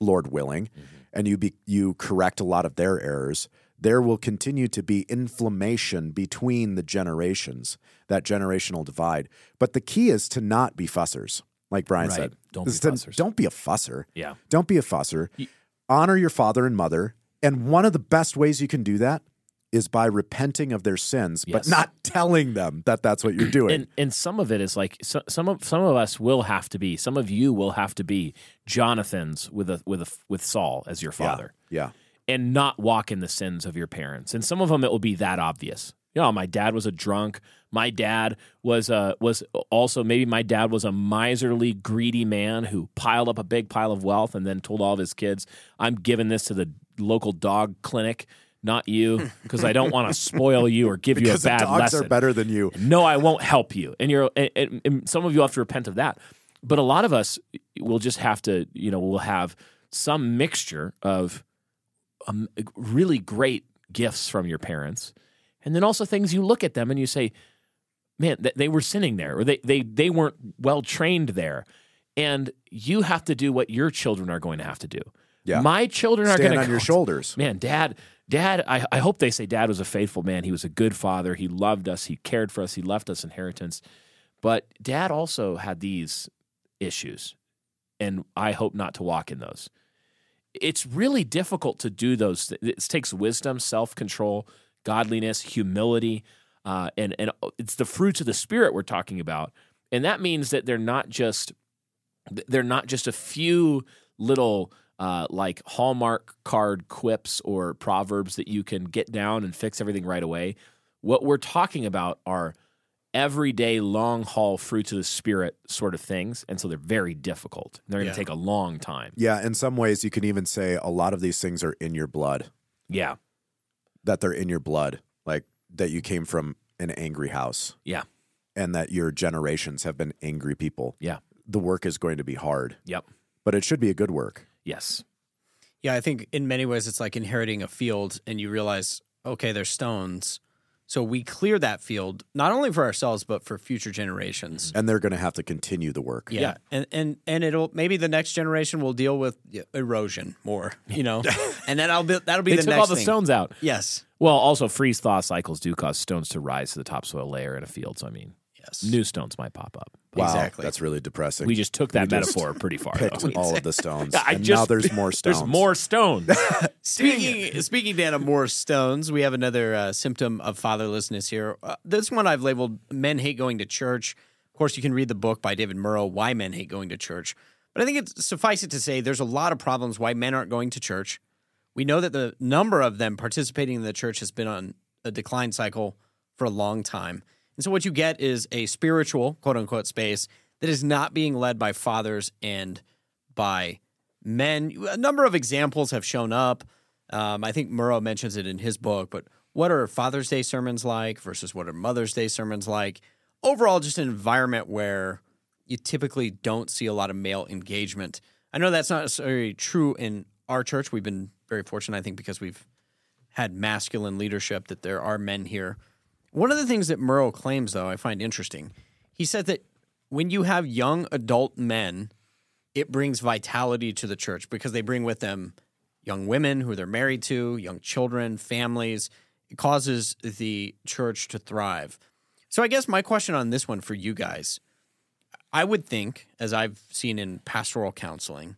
Lord willing, mm-hmm. and you be, you correct a lot of their errors, there will continue to be inflammation between the generations, that generational divide. But the key is to not be fussers, like Brian Right. said. Don't be to- fussers. Don't be a fusser. Yeah. Don't be a fusser. Honor your father and mother. And one of the best ways you can do that is by repenting of their sins, but not telling them that that's what you're doing. And and some of it is like so, some of some of us will have to be. Some of you will have to be Jonathan's with a with a with Saul as your father. yeah. and not walk in the sins of your parents. And some of them it will be that obvious. You know, my dad was a drunk. My dad was a was also maybe my dad was a miserly, greedy man who piled up a big pile of wealth and then told all of his kids, "I'm giving this to the local dog clinic, not you, because I don't want to spoil you or give you a bad dogs lesson." are better than you. no, I won't help you. And you're, and, and- some of you have to repent of that. But a lot of us will just have to, you know, we'll have some mixture of um, really great gifts from your parents, and then also things you look at them and you say, "Man, th- they were sinning there, or they they they weren't well trained there," and you have to do what your children are going to have to do. Yeah. My children are going to on your shoulders. Man, dad, dad, I, I hope they say dad was a faithful man. He was a good father. He loved us. He cared for us. He left us inheritance. But dad also had these issues, and I hope not to walk in those. It's really difficult to do those. th- It takes wisdom, self control, godliness, humility, uh, and and it's the fruits of the spirit we're talking about. And that means that they're not just they're not just a few little uh, like Hallmark card quips or proverbs that you can get down and fix everything right away. What we're talking about are everyday long haul fruits of the spirit sort of things. And so they're very difficult. They're going to Yeah. take a long time. Yeah, in some ways, you can even say a lot of these things are in your blood. Yeah. That they're in your blood, like that you came from an angry house, Yeah. and that your generations have been angry people. Yeah. The work is going to be hard, Yep. but it should be a good work. Yes. Yeah, I think in many ways it's like inheriting a field and you realize, okay, there's stones. So we clear that field, not only for ourselves, but for future generations. And they're going to have to continue the work. Yeah. And, and and it'll maybe the next generation will deal with erosion more, you know. and then I'll be that'll be They the took next all the thing. stones out. Yes. Well, also freeze thaw cycles do cause stones to rise to the topsoil layer in a field. So I mean, Yes. new stones might pop up. Wow, Exactly. That's really depressing. We just took that We just metaphor pretty far. picked though. all of the stones. I and just- now there's more stones. There's more stones. Speaking speaking, Dan, of more stones, we have another uh, symptom of fatherlessness here. Uh, this one I've labeled "Men Hate Going to Church." Of course, you can read the book by David Murrow, "Why Men Hate Going to Church." But I think it's suffice it to say there's a lot of problems why men aren't going to church. We know that the number of them participating in the church has been on a decline cycle for a long time. And so what you get is a spiritual, quote unquote, space that is not being led by fathers and by men. A number of examples have shown up. Um, I think Murrow mentions it in his book, but what are Father's Day sermons like versus what are Mother's Day sermons like? Overall, just an environment where you typically don't see a lot of male engagement. I know that's not necessarily true in our church. We've been very fortunate, I think, because we've had masculine leadership, that there are men here. One of the things that Murrow claims, though, I find interesting. He said that when you have young adult men, it brings vitality to the church because they bring with them young women who they're married to, young children, families. It causes the church to thrive. So I guess my question on this one for you guys, I would think, as I've seen in pastoral counseling,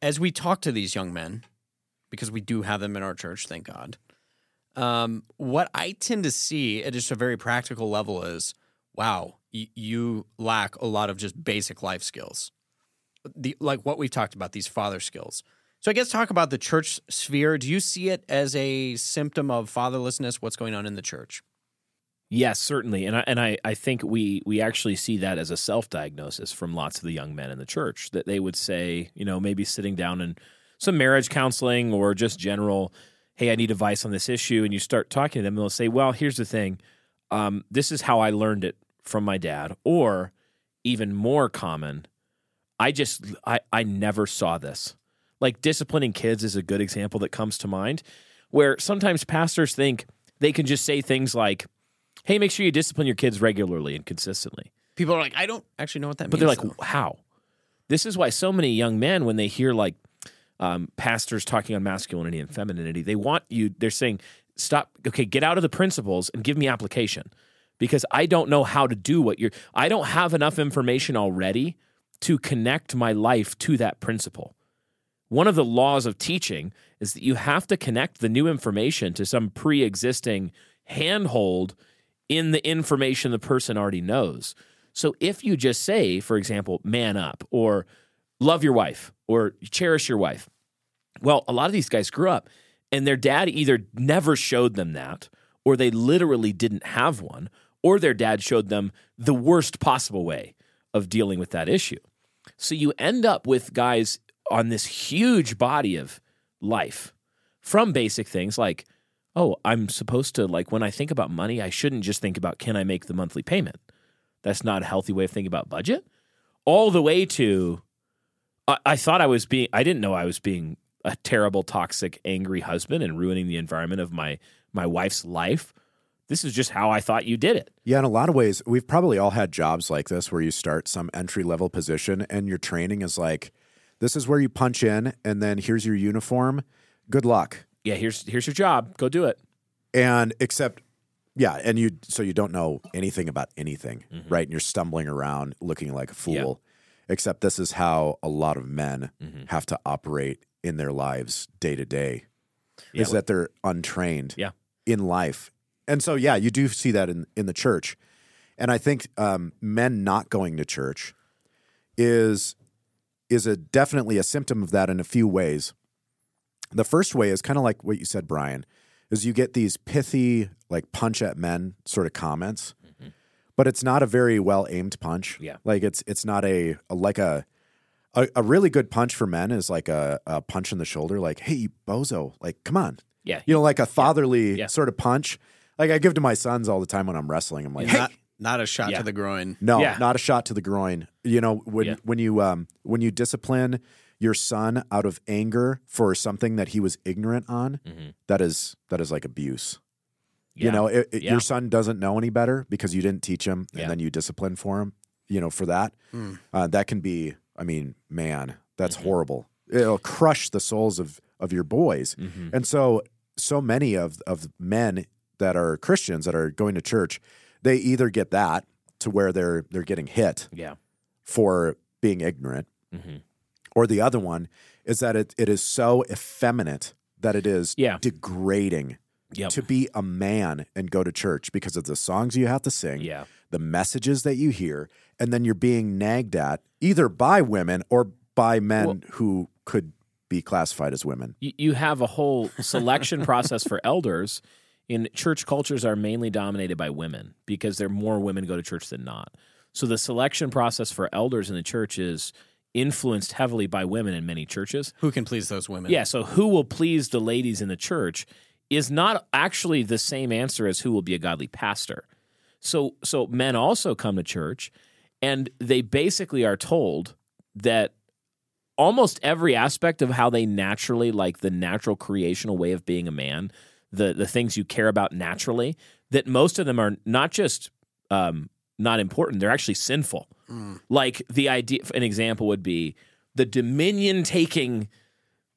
as we talk to these young men, because we do have them in our church, thank God. Um, what I tend to see at just a very practical level is, wow, y- you lack a lot of just basic life skills, the like what we've talked about these father skills. So I guess talk about the church sphere. Do you see it as a symptom of fatherlessness? What's going on in the church? Yes, certainly, and I, and I, I think we we actually see that as a self diagnosis from lots of the young men in the church that they would say, you know, maybe sitting down in some marriage counseling or just general, hey, I need advice on this issue, and you start talking to them, and they'll say, well, here's the thing, um, this is how I learned it from my dad, or even more common, I just I I never saw this. Like disciplining kids is a good example that comes to mind, where sometimes pastors think they can just say things like hey, make sure you discipline your kids regularly and consistently. People are like, I don't actually know what that But means. But they're like, though. how? This is why so many young men, when they hear like um, pastors talking on masculinity and femininity, they want you, they're saying, stop, okay, get out of the principles and give me application because I don't know how to do what you're, I don't have enough information already to connect my life to that principle. One of the laws of teaching is that you have to connect the new information to some pre existing handhold in the information the person already knows. So if you just say, for example, man up or love your wife or cherish your wife, well, a lot of these guys grew up and their dad either never showed them that or they literally didn't have one or their dad showed them the worst possible way of dealing with that issue. So you end up with guys on this huge body of life from basic things like oh, I'm supposed to like when I think about money, I shouldn't just think about can I make the monthly payment. That's not a healthy way of thinking about budget. All the way to I, I thought I was being I didn't know I was being a terrible, toxic, angry husband and ruining the environment of my my wife's life. This is just how I thought you did it. Yeah, in a lot of ways, we've probably all had jobs like this where you start some entry level position and your training is like, this is where you punch in, and then here's your uniform. Good luck. Yeah, here's here's your job. Go do it. And except, yeah, and you so you don't know anything about anything, mm-hmm. right? And you're stumbling around looking like a fool. Except this is how a lot of men have to operate in their lives day to day. Yeah, is that they're untrained Yeah. in life. And so, yeah, you do see that in, in the church. And I think um, men not going to church is is a definitely a symptom of that in a few ways. The first way is kind of like what you said, Brian, is you get these pithy, like punch at men sort of comments, but it's not a very well aimed punch. Yeah. like it's it's not a, a like a, a a really good punch for men is like a, a punch in the shoulder, like hey you bozo, like come on, Yeah. you know, like a fatherly Yeah. sort of punch. Like I give to my sons all the time when I'm wrestling. I'm like, hey, not, not a shot Yeah. to the groin. no, Yeah. not a shot to the groin. You know, when Yeah. when you um when you discipline your son out of anger for something that he was ignorant on, that is that is like abuse. Yeah. You know, it, it- Yeah. your son doesn't know any better because you didn't teach him, and Yeah. then you discipline for him. You know, for that, uh, that can be. I mean, man, that's Mm-hmm. horrible. It'll crush the souls of of your boys. Mm-hmm. And so, so many of of men that are Christians that are going to church, they either get that to where they're they're getting hit Yeah. for being ignorant, Mhm. or the other one is that it, it is so effeminate that it is Yeah. degrading Yep. to be a man and go to church because of the songs you have to sing, Yeah. the messages that you hear, and then you're being nagged at either by women or by men Well- who could be classified as women. you, you have a whole selection process for elders in church cultures are mainly dominated by women because there are more women go to church than not so the selection process for elders in the church is influenced heavily by women in many churches Who can please those women? yeah so who will please the ladies in the church is not actually the same answer as who will be a godly pastor. So so men also come to church and they basically are told that almost every aspect of how they naturally like the natural creational way of being a man the the things you care about naturally that most of them are not just um, not important they're actually sinful. Like the idea an example would be the dominion taking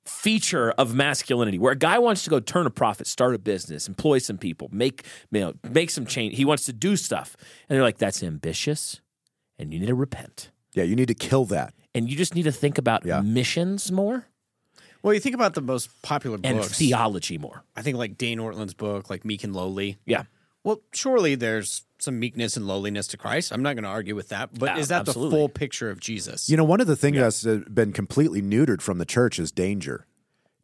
feature of masculinity where a guy wants to go turn a profit start a business employ some people make you know make some change he wants to do stuff and they're like that's ambitious and you need to repent Yeah, you need to kill that. and you just need to think about Yeah. missions more Well, you think about the most popular and books. theology more I think like Dane Ortlund's book, like Meek and Lowly. yeah Well, surely there's some meekness and lowliness to Christ. I'm not going to argue with that. But Yeah, is that absolutely. the full picture of Jesus? You know, one of the things that's been completely neutered from the church is danger.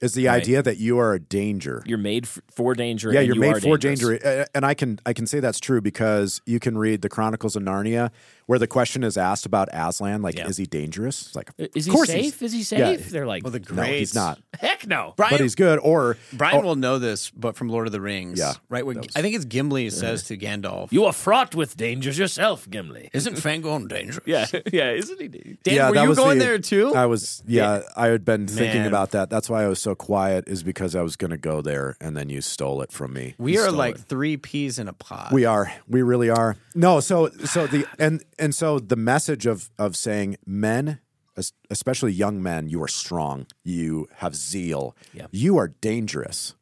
Is the Right. idea that you are a danger. you're made for danger yeah, and you're you made are for dangerous. danger, Uh, and I can I can say that's true because you can read the Chronicles of Narnia, where the question is asked about Aslan, like, Yeah. is he dangerous? It's like, is of he course he's- safe is he Yeah. safe they're like well, the No, he's not. heck no Brian, But he's good. Or Brian oh, will know this, but from Lord of the Rings. Yeah, Right? When, was- I think it's Gimli says to Gandalf, you are fraught with dangers yourself gimli Isn't Fangorn dangerous? yeah yeah isn't he Dan, Dan, were that you was going the- there too? I was. Yeah, I had been thinking about that. That's why I was so quiet. Is because I was going to go there, and then you stole it from me. we You are like it. three peas in a pod. We are. We really are. No, so so the and and so the message of of saying men, especially young men, you are strong. You have zeal. Yeah. You are dangerous.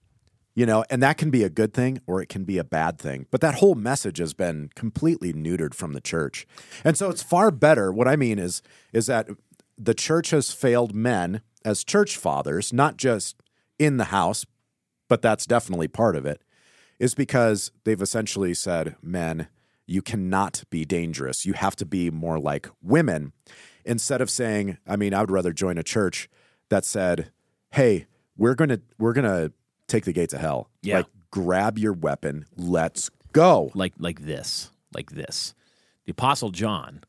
You know, and that can be a good thing or it can be a bad thing. But that whole message has been completely neutered from the church. And so it's far better. What I mean is is that the church has failed men as church fathers, not just in the house, but that's definitely part of it is because they've essentially said, men, you cannot be dangerous. You have to be more like women. Instead of saying, I mean, I would rather join a church that said, hey, we're gonna we're gonna take the gates of hell. Yeah. Like grab your weapon, let's go. like like this like this the apostle john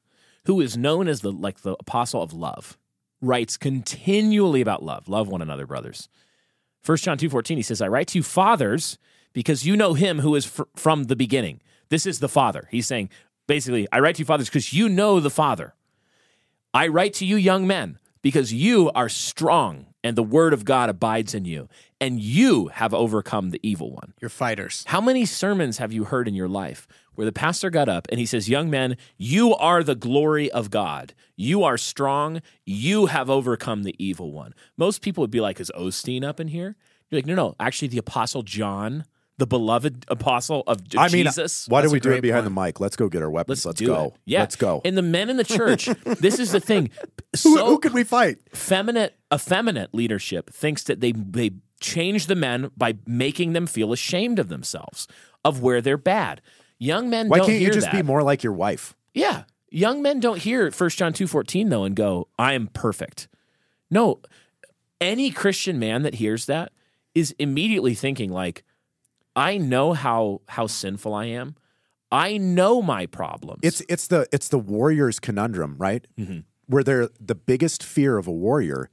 who is known as the like the apostle of love writes continually about love love one another brothers 1 john 2.14 he says i write to you fathers because you know him who is fr- from the beginning this is the father he's saying basically i write to you fathers because you know the father I write to you, young men, because you are strong and the word of God abides in you, and you have overcome the evil one. You're fighters. How many sermons have you heard in your life where the pastor got up and he says, Young men, you are the glory of God. You are strong. You have overcome the evil one. Most people would be like, Is Osteen up in here? You're like, No, no. Actually, the apostle John, the beloved apostle of I mean, Jesus. why do That's we a do it great behind point. the mic? Let's go get our weapons. Let's, do go. it. Yeah. Let's go. And the men in the church, this is the thing. So who can we fight? feminine effeminate leadership thinks that they they change the men by making them feel ashamed of themselves of where they're bad. Young men Why don't can't you just that. be more like your wife? Yeah. Young men don't hear 1 John 2:14 though and go, "I am perfect." No. Any Christian man that hears that is immediately thinking like, "I know how how sinful I am. I know my problems." It's it's the it's the warrior's conundrum, right? Mm-hmm. Where they're the biggest fear of a warrior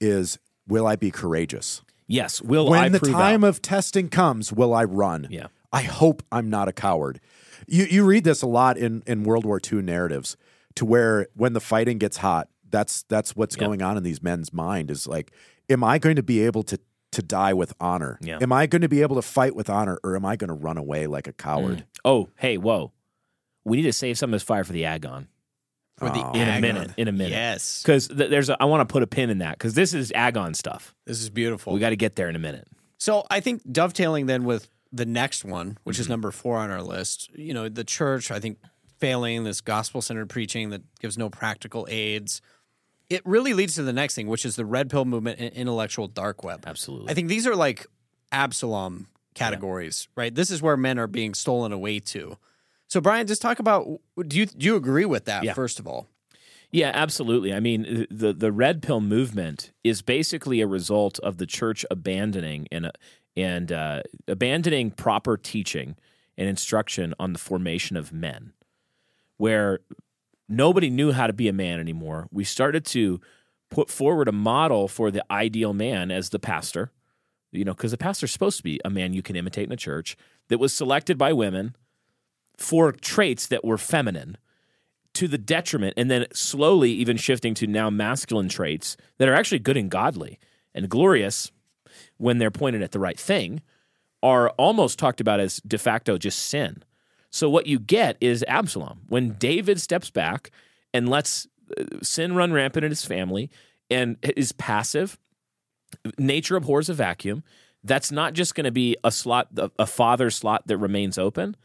is will I be courageous? yes, will when I the time out? of testing comes, will I run? Yeah. I hope I'm not a coward. You you read this a lot in in World War II narratives to where when the fighting gets hot, that's that's what's Yeah. going on in these men's mind is like, am I going to be able to to die with honor? Yeah. Am I going to be able to fight with honor or am I going to run away like a coward? Oh, hey, whoa. We need to save some of this fire for the Agon. For the Oh. in a minute. In a minute. Yes. Because th- there's a, I want to put a pin in that because this is Agon stuff. This is beautiful. We got to get there in a minute. So I think dovetailing then with the next one, which Mm-hmm. is number four on our list, you know, the church, I think, failing this gospel centered preaching that gives no practical aids. It really leads to the next thing, which is the red pill movement and intellectual dark web. Absolutely. I think these are like Absalom categories, right? This is where men are being stolen away to. So, Brian, just talk about do you do you agree with that Yeah. first of all? Yeah, absolutely. I mean, the the red pill movement is basically a result of the church abandoning and and uh, abandoning proper teaching and instruction on the formation of men, where nobody knew how to be a man anymore. We started to put forward a model for the ideal man as the pastor, you know, because the pastor's supposed to be a man you can imitate in a church that was selected by women for traits that were feminine to the detriment, and then slowly even shifting to now masculine traits that are actually good and godly and glorious when they're pointed at the right thing, are almost talked about as de facto just sin. So what you get is Absalom. When David steps back and lets uh, sin run rampant in his family and is passive, nature abhors a vacuum. That's not just going to be a slot, a father slot that remains open.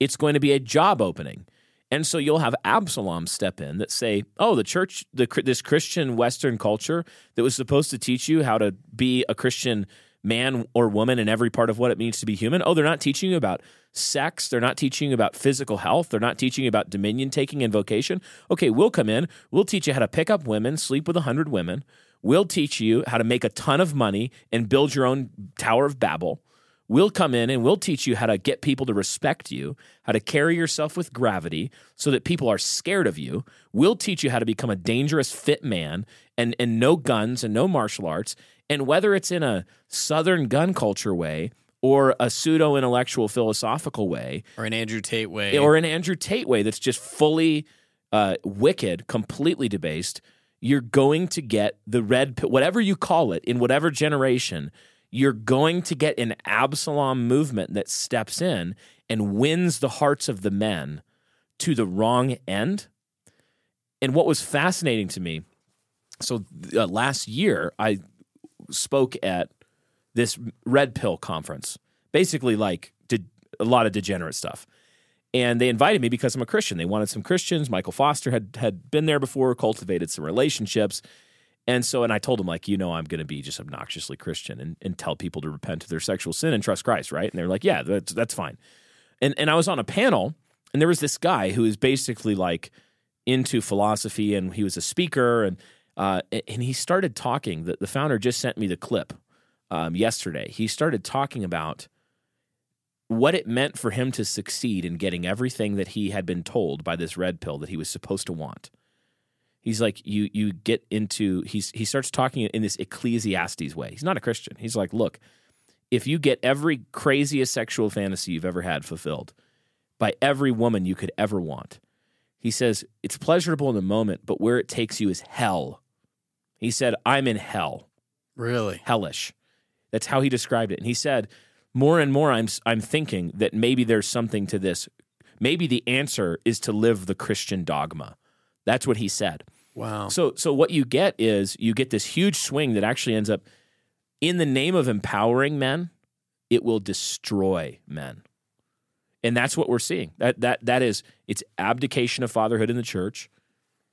It's going to be a job opening. And so you'll have Absalom step in that say, "Oh, the church, the this Christian Western culture that was supposed to teach you how to be a Christian man or woman in every part of what it means to be human. Oh, they're not teaching you about sex. They're not teaching you about physical health. They're not teaching you about dominion taking and vocation. Okay, we'll come in. We'll teach you how to pick up women, sleep with a hundred women. We'll teach you how to make a ton of money and build your own Tower of Babel. We'll come in and we'll teach you how to get people to respect you, how to carry yourself with gravity so that people are scared of you. We'll teach you how to become a dangerous, fit man and, and no guns and no martial arts. And whether it's in a Southern gun culture way or a pseudo intellectual philosophical way, or an Andrew Tate way, or an Andrew Tate way that's just fully uh, wicked, completely debased, you're going to get the red, whatever you call it, in whatever generation you're going to get an Absalom movement that steps in and wins the hearts of the men to the wrong end. And what was fascinating to me, so uh, last year I spoke at this red pill conference, basically like did a lot of degenerate stuff. And they invited me because I'm a Christian. They wanted some Christians. Michael Foster had had been there before, cultivated some relationships. And so, and I told him, like, you know, I'm going to be just obnoxiously Christian and, and tell people to repent of their sexual sin and trust Christ, right? And they're like, yeah, that's, that's fine. And, and I was on a panel, and there was this guy who is basically like into philosophy, and he was a speaker, and uh, and he started talking. The, the founder just sent me the clip um, yesterday. He started talking about what it meant for him to succeed in getting everything that he had been told by this red pill that he was supposed to want he's like you you get into he's he starts talking in this ecclesiastes way he's not a christian he's like look if you get every craziest sexual fantasy you've ever had fulfilled by every woman you could ever want he says it's pleasurable in the moment but where it takes you is hell he said i'm in hell really hellish that's how he described it and he said more and more i'm i'm thinking that maybe there's something to this maybe the answer is to live the christian dogma that's what he said. Wow. So so what you get is you get this huge swing that actually ends up in the name of empowering men, it will destroy men. And that's what we're seeing. That that that is it's abdication of fatherhood in the church.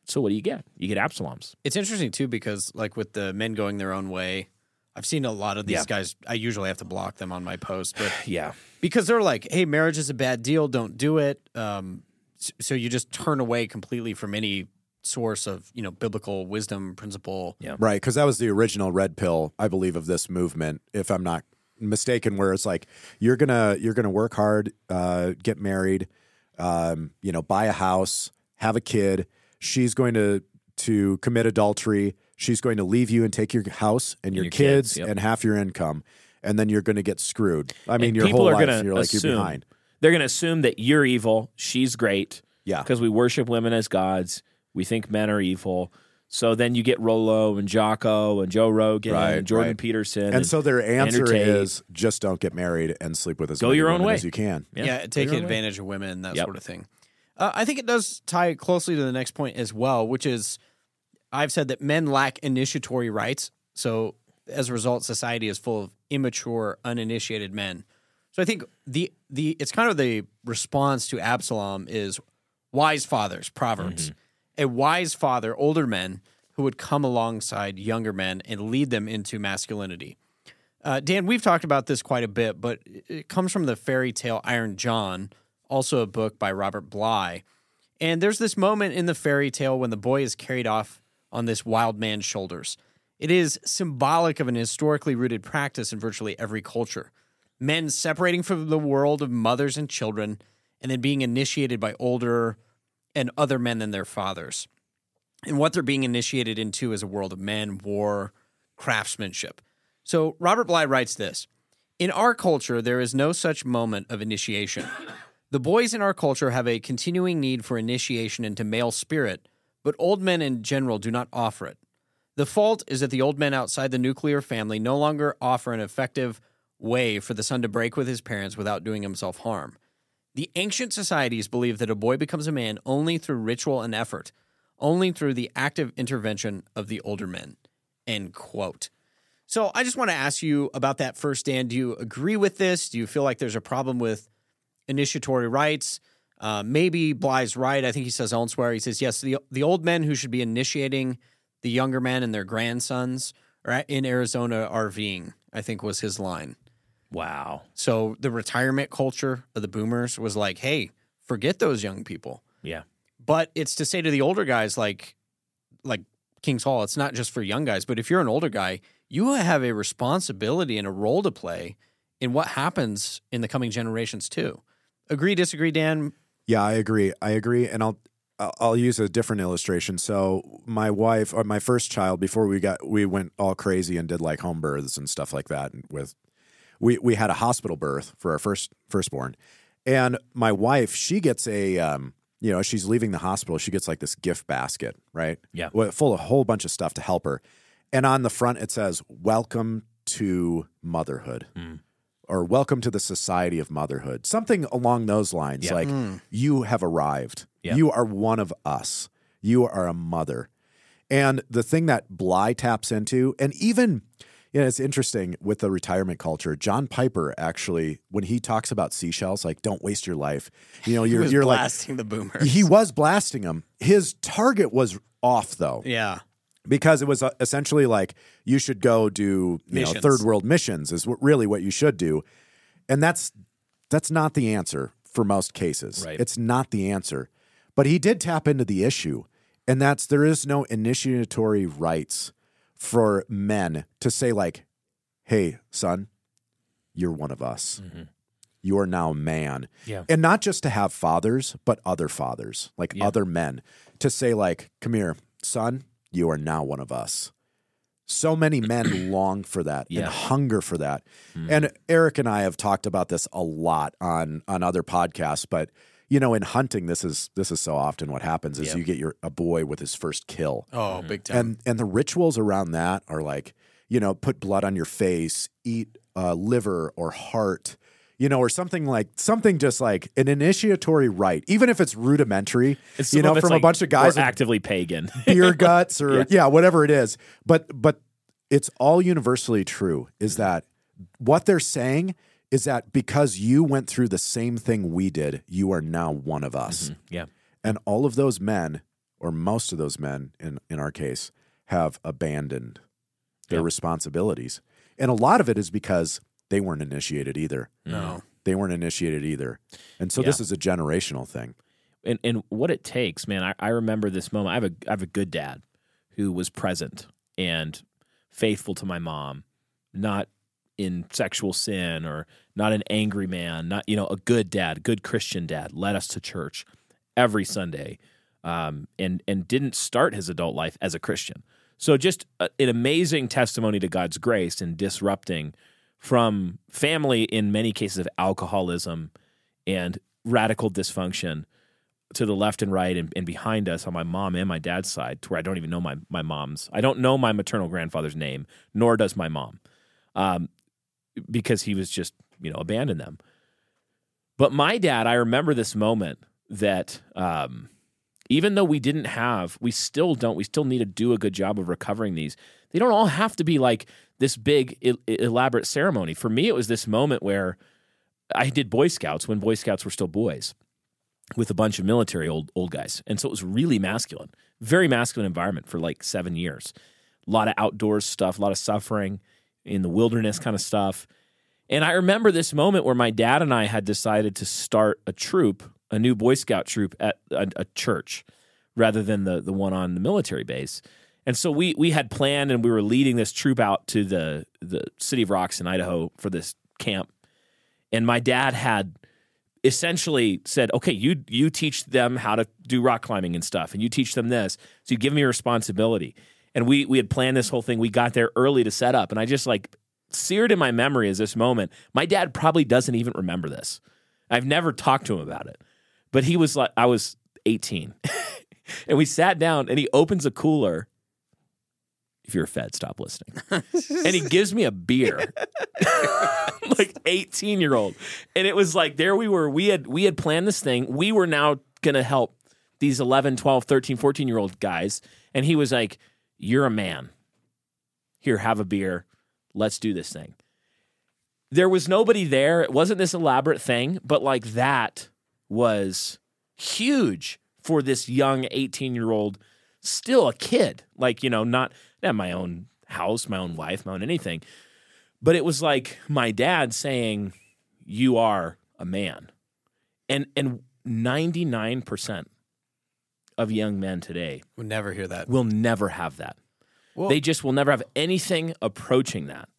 So what do you get? You get Absaloms. It's interesting too because like with the men going their own way, I've seen a lot of these Yeah. guys. I usually have to block them on my post, but Yeah. because they're like, "Hey, marriage is a bad deal. Don't do it." Um, so you just turn away completely from any source of you know biblical wisdom principle. Yeah. Right, because that was the original red pill, I believe, of this movement, if I'm not mistaken, where it's like you're gonna you're gonna work hard, uh, get married, um, you know, buy a house, have a kid. She's going to to commit adultery. She's going to leave you and take your house and your, your kids, kids, yep. and half your income, and then you're going to get screwed. I mean, And your people whole are life, gonna you're like assume, you're behind. They're going to assume that you're evil, she's great. Yeah. Because we worship women as gods. We think men are evil. So then you get Rollo and Jocko and Joe Rogan Right, and Jordan right. Peterson. And so their answer is just don't get married and sleep with as Go many your own women way. as you can. Yeah, go take your own way. advantage of women, that Yep. sort of thing. Uh, I think it does tie closely to the next point as well, which is I've said that men lack initiatory rites. So as a result, society is full of immature, uninitiated men. So I think the the it's kind of the response to Absalom is wise fathers, proverbs. A wise father, older men who would come alongside younger men and lead them into masculinity. Uh, Dan, we've talked about this quite a bit, but it- it comes from the fairy tale Iron John, also a book by Robert Bly. And there's this moment in the fairy tale when the boy is carried off on this wild man's shoulders. It is symbolic of an historically rooted practice in virtually every culture. Men separating from the world of mothers and children and then being initiated by older and other men than their fathers. And what they're being initiated into is a world of men, war, craftsmanship. So Robert Bly writes this In our culture, there is no such moment of initiation. The boys in our culture have a continuing need for initiation into male spirit, but old men in general do not offer it. The fault is that the old men outside the nuclear family no longer offer an effective way for the son to break with his parents without doing himself harm. The ancient societies believed that a boy becomes a man only through ritual and effort, only through the active intervention of the older men. End quote. So I just want to ask you about that first, Dan. Do you agree with this? Do you feel like there's a problem with initiatory rites? Uh, maybe Bly's right. I think he says elsewhere. He says, yes, the, the old men who should be initiating the younger men and their grandsons are in Arizona RVing, I think was his line. Wow. So the retirement culture of the boomers was like, hey, forget those young people. Yeah. But it's to say to the older guys, like, like King's Hall, it's not just for young guys, but if you're an older guy, you have a responsibility and a role to play in what happens in the coming generations too. Agree, disagree, Dan? Yeah, I agree. I agree, and I'll I'll use a different illustration. So my wife, or my first child, before we got we went all crazy and did like home births and stuff like that. With we we had a hospital birth for our first firstborn, and my wife she gets a um, you know she's leaving the hospital she gets like this gift basket right Yeah. Full of a whole bunch of stuff to help her, and on the front it says "Welcome to motherhood." Or welcome to the society of motherhood. Something along those lines. Yeah. Like hmm. you have arrived. Yeah. You are one of us. You are a mother. And the thing that Bly taps into, and even, you know, it's interesting with the retirement culture. John Piper actually, when he talks about seashells, like don't waste your life. You know, you're you're blasting the boomers. he was blasting them. His target was off though yeah. Because it was uh, essentially like you should go do you know third world missions is what, really what you should do. And that's that's not the answer for most cases. Right. it's not the answer. But he did tap into the issue and that's there is no initiatory rites for men to say like hey son you're one of us. You are now man. Yeah. and not just to have fathers but other fathers like Yeah. other men to say like come here son you are now one of us so many men long for that Yeah. and hunger for that and eric and i have talked about this a lot on on other podcasts but you know in hunting this is this is so often what happens is Yep. you get your a boy with his first kill Oh, big time. and and the rituals around that are like you know put blood on your face eat uh, liver or heart you know or something like something just like an initiatory rite even if it's rudimentary It's you know from a bunch of guys actively pagan. beer guts or Yeah. yeah. whatever it is but but it's all universally true is that what they're saying is that because you went through the same thing we did you are now one of us mm-hmm. yeah. and all of those men or most of those men in in our case have abandoned their Yep. responsibilities and a lot of it is because they weren't initiated either no. they weren't initiated either and so this is a generational thing and and what it takes, man. I, I remember this moment. I have a I have a good dad who was present and faithful to my mom, not in sexual sin or not an angry man, not you know a good dad, good Christian dad, led us to church every Sunday, um, and and didn't start his adult life as a Christian. So just a, an amazing testimony to God's grace in disrupting from family in many cases of alcoholism and radical dysfunction to the left and right and, and behind us on my mom and my dad's side to where I don't even know my, my mom's. I don't know my maternal grandfather's name, nor does my mom, um, because he was just, you know, abandoned them. But my dad, I remember this moment that um, even though we didn't have, we still don't, we still need to do a good job of recovering these. They don't all have to be like this big, el- elaborate ceremony. For me, it was this moment where I did Boy Scouts when Boy Scouts were still boys with a bunch of military old old guys. And so it was really masculine, very masculine environment for like seven years. A lot of outdoors stuff, a lot of suffering in the wilderness kind of stuff. And I remember this moment where my dad and I had decided to start a troop, a new Boy Scout troop at a, a church rather than the the one on the military base. And so we we had planned and we were leading this troop out to the the city of Rocks in Idaho for this camp. And my dad had essentially said, "Okay, you you teach them how to do rock climbing and stuff, and you teach them this. So you give me responsibility." And we we had planned this whole thing. We got there early to set up, and I just like seared in my memory is this moment. My dad probably doesn't even remember this, I've never talked to him about it. But he was like, I was 18. and we sat down and he opens a cooler. If you're a Fed, stop listening. and he gives me a beer. like 18 year old. And it was like there we were. We had we had planned this thing. We were now gonna help these 11, 12, 13, 14 year old guys. And he was like, You're a man. Here, have a beer. Let's do this thing. There was nobody there. It wasn't this elaborate thing, but like that was huge for this young 18 year old, still a kid. Like, you know, not at my own house, my own wife, my own anything. But it was like my dad saying, You are a man. And and 99% of young men today will never hear that. will never have that. Well- they just will never have anything approaching that.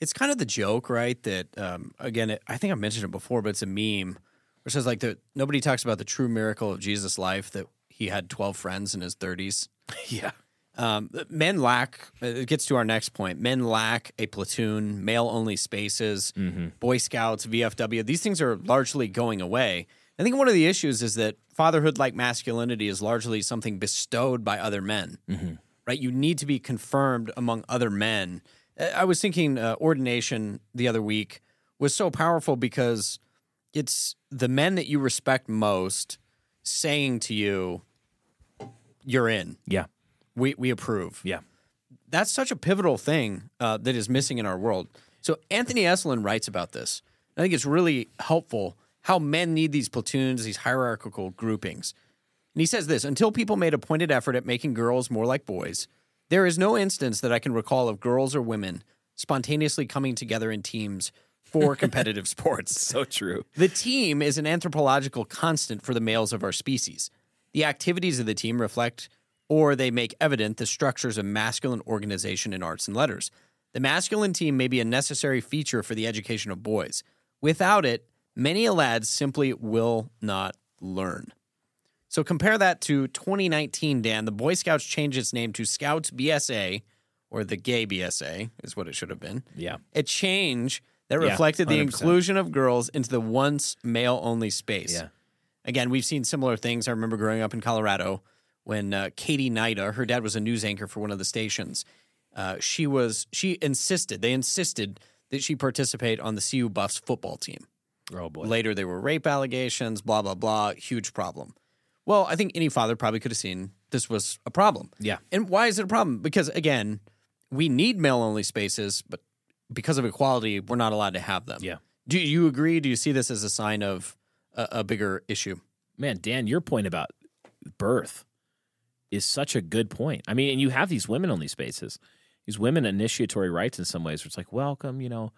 It's kind of the joke, right? That um, again, it, I think I mentioned it before, but it's a meme which says like the nobody talks about the true miracle of Jesus' life that he had twelve friends in his thirties. Yeah. Um, men lack. It gets to our next point. Men lack a platoon, male only spaces, Boy Scouts, VFW. These things are largely going away. I think one of the issues is that fatherhood like masculinity is largely something bestowed by other men. Right? You need to be confirmed among other men. Uh, I was thinking uh, ordination the other week was so powerful because it's the men that you respect most saying to you, "You're in." Yeah. we we approve. Yeah. That's such a pivotal thing uh, that is missing in our world. So Anthony Esolen writes about this. I think it's really helpful how men need these platoons, these hierarchical groupings. And he says this until people made a pointed effort at making girls more like boys, there is no instance that I can recall of girls or women spontaneously coming together in teams for competitive sports. So true. The team is an anthropological constant for the males of our species. The activities of the team reflect or they make evident the structures of masculine organization in arts and letters. The masculine team may be a necessary feature for the education of boys. Without it, many a lad simply will not learn. So compare that to 2019, Dan. The Boy Scouts changed its name to Scouts BSA, or the Gay BSA, is what it should have been Yeah. a change that Yeah, reflected the inclusion of girls into the once male only space. Yeah. Again, we've seen similar things. I remember growing up in Colorado when uh, Katie Hnida, her dad was a news anchor for one of the stations. Uh, she was she insisted they insisted that she participate on the CU Buffs football team. Oh boy. Later, there were rape allegations, blah blah blah, huge problem. Well, I think any father probably could have seen this was a problem. Yeah. And why is it a problem? Because again, we need male only spaces, but because of equality, we're not allowed to have them. Yeah. Do you agree? Do you see this as a sign of a, a bigger issue? Man, Dan, your point about birth is such a good point. I mean, and you have these women on these spaces, these women initiatory rites in some ways, where it's like, welcome, you know,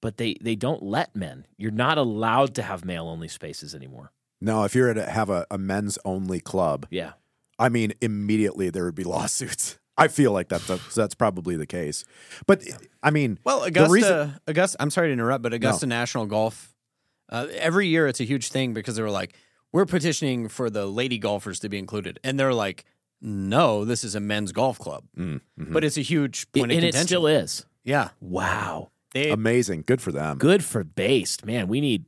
but they they don't let men. You're not allowed to have male only spaces anymore. No, if you're to have a, a men's only club, Yeah. I mean, immediately there would be lawsuits. I feel like that, that's that's probably the case. But I mean, Well, the Augusta, reason- Augusta. I'm sorry to interrupt, but Augusta National Golf. Uh, every year, it's a huge thing because they were like, "We're petitioning for the lady golfers to be included," and they're like, "No, this is a men's golf club." But it's a huge point and of it contention. still is. yeah, Wow. they, amazing, good for them. Good for based. Man, we need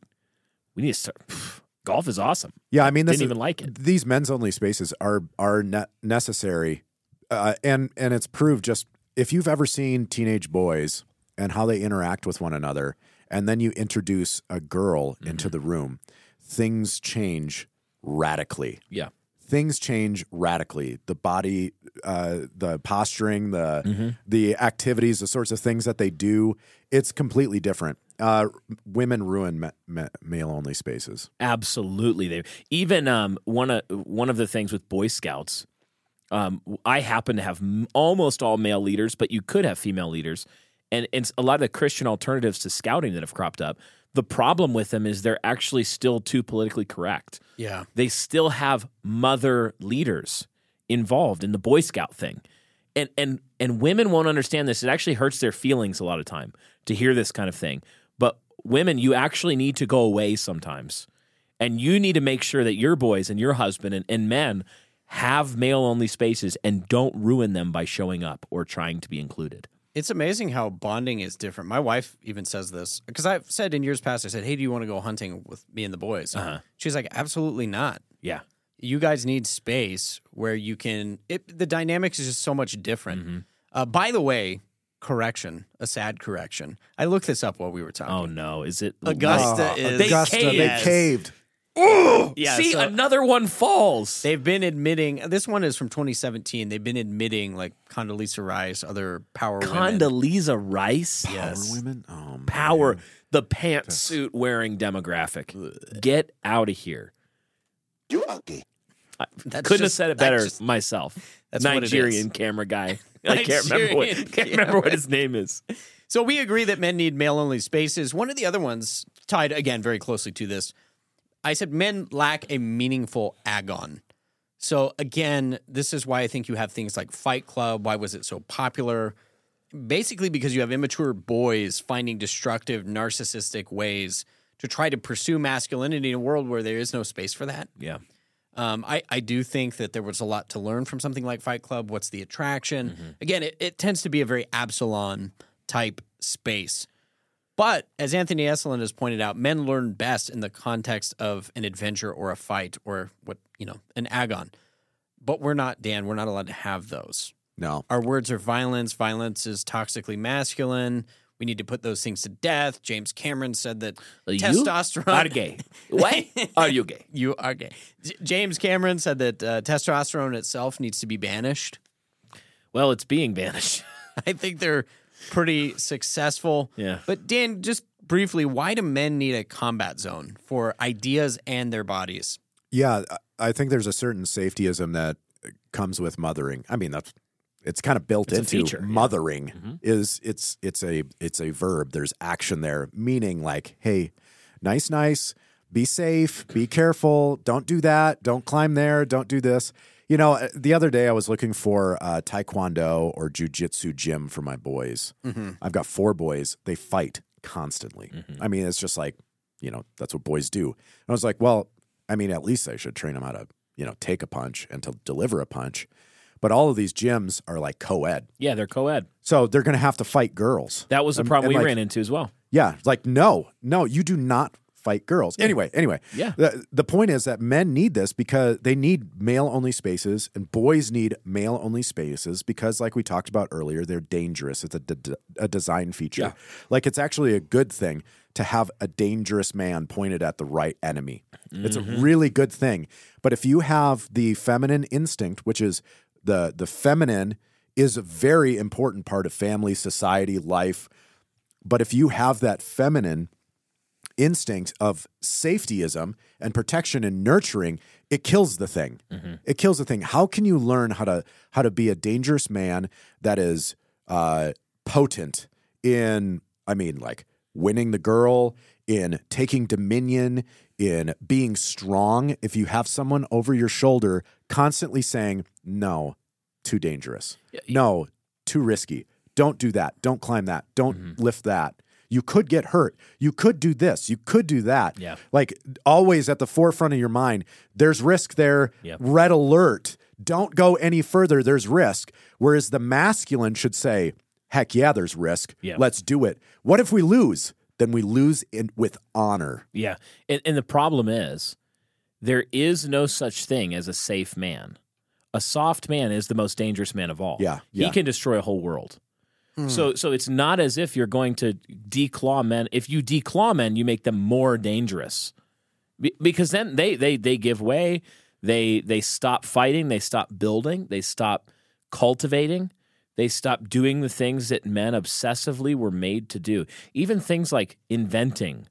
we need to start golf is awesome. Yeah, I mean, this Didn't is- even like it. These men's only spaces are are ne- necessary, uh, and and it's proved just if you've ever seen teenage boys and how they interact with one another, and then you introduce a girl into the room, things change radically. Yeah. Things change radically. The body, uh, the posturing, the Mm-hmm. the activities, the sorts of things that they do, it's completely different. Uh, women ruin ma- ma- male only spaces. Absolutely, they even um, one of one of the things with Boy Scouts. Um, I happen to have m- almost all male leaders, but you could have female leaders, and and a lot of the Christian alternatives to scouting that have cropped up. The problem with them is they're actually still too politically correct. yeah. They still have mother leaders involved in the Boy Scout thing. And and and women won't understand this. It actually hurts their feelings a lot of time to hear this kind of thing. But women, you actually need to go away sometimes. And you need to make sure that your boys and your husband and, and men have male only spaces and don't ruin them by showing up or trying to be included. It's amazing how bonding is different. My wife even says this because I've said in years past, I said, Hey, do you want to go hunting with me and the boys? Uh-huh. She's like, Absolutely not. Yeah. You guys need space where you can, it, the dynamics is just so much different. Mm-hmm. Uh, by the way, correction, a sad correction. I looked this up while we were talking. Oh no, is it Augusta Oh, is. They Augusta, they caved. Caved. yeah, See, so- another one falls. They've been admitting this one is from 2017. They've been admitting like Condoleezza Rice, other power women. Condoleezza Rice. Yes. Power women? Oh, man. Power. The pantsuit wearing demographic. Get out of here. You That's Couldn't have said it that better just- myself. That's what it Nigerian is. camera guy. I can't remember what can't remember what his name is. So we agree that men need male only spaces. One of the other ones tied again very closely to this. I said men lack a meaningful agon. So again, this is why I think you have things like Fight Club. Why was it so popular? Basically, because you have immature boys finding destructive, narcissistic ways to try to pursue masculinity in a world where there is no space for that. Yeah. Um, I, I do think that there was a lot to learn from something like Fight Club. What's the attraction? Again, it, it tends to be a very Absalon type space. But as Anthony Esolen has pointed out, men learn best in the context of an adventure or a fight or what, you know, an agon. But we're not, Dan, we're not allowed to have those. No. Our words are violence. Violence is toxically masculine. We need to put those things to death. James Cameron said that You testosterone are gay. What? Are you gay? you are gay. J- James Cameron said that uh, testosterone itself needs to be banished. Well, it's being banished. I think they're pretty successful. Yeah. But Dan, just briefly, why do men need a combat zone for ideas and their bodies? Yeah, I- I think there's a certain safetyism that comes with mothering. I mean, that's it's kind of built It's into feature, yeah. Mm-hmm. mothering. Is it's it's a it's a verb. There's action there, meaning like, hey, nice, nice, be safe, be careful, don't do that, don't climb there, don't do this. You know, uh, the other day I was looking for uh, taekwondo or jujitsu gym for my boys. I've got four boys. They fight constantly. I mean, it's just like, you know, that's what boys do. And I was like, well, I mean, at least I should train them how to, you know, take a punch and to deliver a punch. But all of these gyms are like co-ed, Yeah, they're co-ed. so they're going to have to fight girls. That was the problem and, we like, ran into as well. Yeah, like no, no, you do not fight girls. Anyway, anyway, Yeah. The, the point is that men need this because they need male only spaces, and boys need male only spaces because, like we talked about earlier, they're dangerous. It's a, d- a design feature. Yeah. Like it's actually a good thing to have a dangerous man pointed at the right enemy. It's a mm-hmm. really good thing. But if you have the feminine instinct, which is the the feminine is a very important part of family, society, life. But if you have that feminine instinct of safetyism and protection and nurturing, it kills the thing. It kills the thing. How can you learn how to how to be a dangerous man that is uh, potent in? I mean, like winning the girl, in taking dominion, in being strong. If you have someone over your shoulder constantly saying no, too dangerous. No, too risky. Don't do that. Don't climb that. Don't Mm-hmm. lift that. You could get hurt. You could do this. You could do that. Yeah. Like always at the forefront of your mind, there's risk there. Yep. Red alert. Don't go any further. There's risk. Whereas the masculine should say, heck yeah, there's risk. Yeah. Let's do it. What if we lose? Then we lose in, with honor. Yeah. And, and the problem is there is no such thing as a safe man. A soft man is the most dangerous man of all. Yeah, yeah. He can destroy a whole world. Hmm. So so it's not as if you're going to declaw men. If you declaw men, you make them more dangerous. Be- because then they they they give way, they they stop fighting, they stop building, they stop cultivating, they stop doing the things that men obsessively were made to do. Even things like inventing.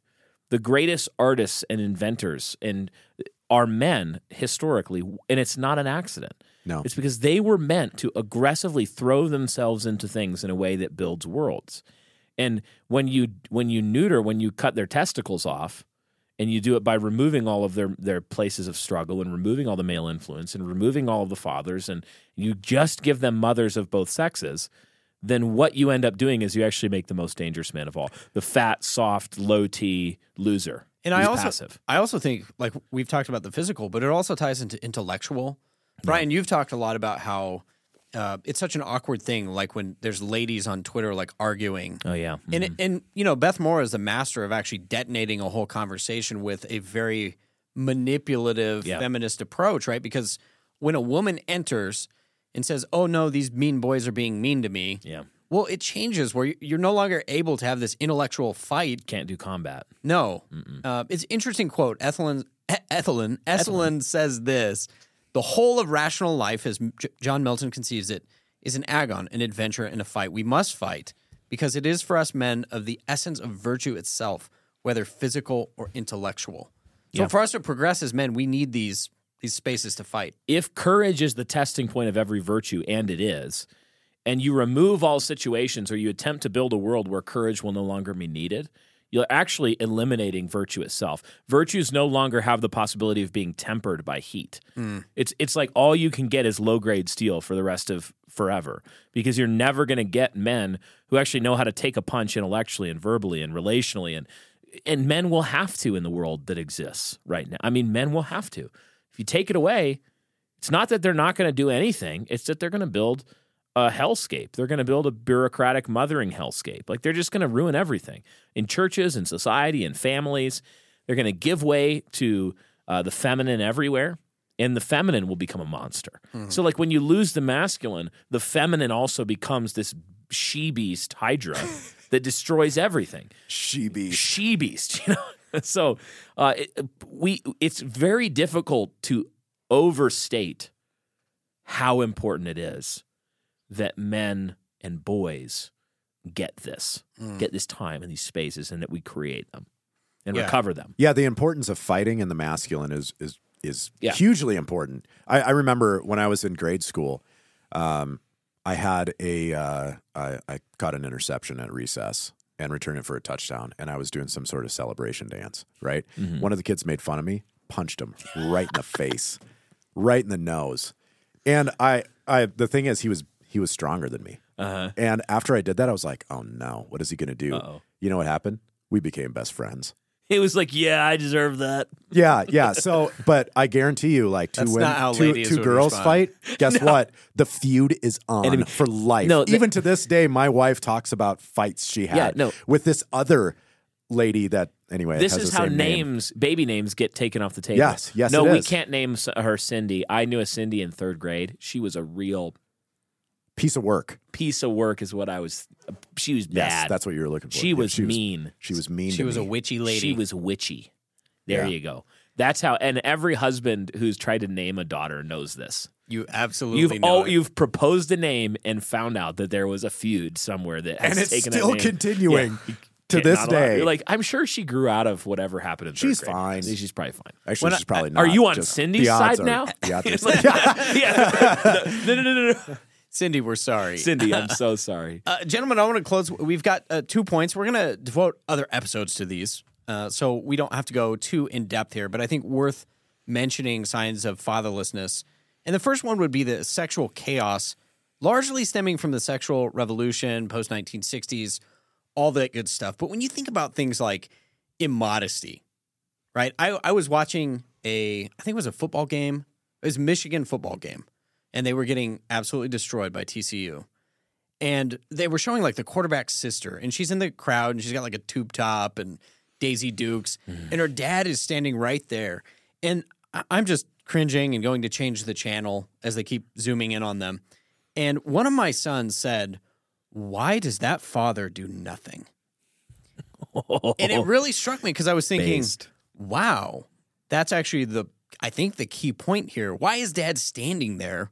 The greatest artists and inventors and are men historically, and it's not an accident. No. It's because they were meant to aggressively throw themselves into things in a way that builds worlds. And when you when you neuter, when you cut their testicles off, and you do it by removing all of their their places of struggle and removing all the male influence and removing all of the fathers, and you just give them mothers of both sexes, then what you end up doing is you actually make the most dangerous man of all, the fat, soft, low T loser. And I also, passive. I also think, like we've talked about the physical, but it also ties into intellectual. Brian, you've talked a lot about how uh, it's such an awkward thing. Like when there's ladies on Twitter like arguing, Oh yeah. and it, and you know Beth Moore is the master of actually detonating a whole conversation with a very manipulative Yeah. feminist approach, right? Because when a woman enters and says, "Oh no, these mean boys are being mean to me," yeah. well, it changes where you- you're no longer able to have this intellectual fight. Can't do combat. No, uh, it's interesting quote. Esolen Esolen Esolen says this: "The whole of rational life, as J- John Milton conceives it, is an agon, an adventure, and a fight. We must fight because it is for us men of the essence of virtue itself, whether physical or intellectual. So Yeah. for us to progress as men, we need these these spaces to fight. if courage is the testing point of every virtue, and it is, and you remove all situations or you attempt to build a world where courage will no longer be needed, you're actually eliminating virtue itself. Virtues no longer have the possibility of being tempered by heat. Mm. It's it's like all you can get is low grade steel for the rest of forever because you're never going to get men who actually know how to take a punch intellectually and verbally and relationally and and men will have to in the world that exists right now. I mean, men will have to. If you take it away, it's not that they're not going to do anything, it's that they're going to build a hellscape. They're going to build a bureaucratic mothering hellscape. Like they're just going to ruin everything in churches and society and families. They're going to give way to uh, the feminine everywhere, and the feminine will become a monster. So, like when you lose the masculine, the feminine also becomes this she beast hydra that destroys everything She beast. she beast, you know. so uh, it, we it's very difficult to overstate how important it is that men and boys get this, get this time and these spaces, and that we create them and Yeah. recover them. Yeah, the importance of fighting in the masculine is is is Yeah. hugely important. I, I remember when I was in grade school, um, I had a uh, I, I caught an interception at recess and returned it for a touchdown, and I was doing some sort of celebration dance. Right, one of the kids made fun of me, punched him right in the face, right in the nose, and I I the thing is he was he was stronger than me. Uh-huh. And after I did that, I was like, oh no, what is he going to do? Uh-oh. You know what happened? We became best friends. It was like, yeah, I deserve that. Yeah, yeah. So, but I guarantee you, like two That's women, two, two girls respond. fight. Guess what? The feud is on Enemy- for life. No, th- even to this day, my wife talks about fights she had Yeah, no. with this other lady. That anyway, This is how same name. names, baby names, get taken off the table. Yes, yes, No, it we is. can't name her Cindy. I knew a Cindy in third grade. She was a real piece of work. piece of work, is what I was. She was Yes, bad. that's what you were looking for. She Yeah, was she mean. She was mean. She to was a witchy lady. She was witchy. There Yeah. you go. That's how. And every husband who's tried to name a daughter knows this. You absolutely You've know oh, it. you've proposed a name and found out that there was a feud somewhere that has and it's taken still that name. continuing Yeah. to this day. You're like, I'm sure she grew out of whatever happened in third She's grade. fine. She's probably fine. Actually, when I- she's probably not. Are you on Cindy's side are- now? Yeah, there's- yeah. no, no, no, no, no. Cindy, we're sorry. Cindy, I'm so sorry. Uh, gentlemen, I want to close. We've got uh, two points. We're going to devote other episodes to these, uh, so we don't have to go too in depth here. But I think worth mentioning signs of fatherlessness. And the first one would be the sexual chaos, largely stemming from the sexual revolution, post 1960s, all that good stuff. But when you think about things like immodesty, right? I, I was watching a, I think it was a football game. It was a Michigan football game, and they were getting absolutely destroyed by TCU and they were showing like the quarterback's sister, and she's in the crowd, and she's got like a tube top and Daisy Dukes, mm. and her dad is standing right there, and I- I'm just cringing and going to change the channel as they keep zooming in on them, and one of my sons said, "Why does that father do nothing?" and it really struck me because I was thinking, Based. "Wow, that's actually the I think the key point here. Why is dad standing there?"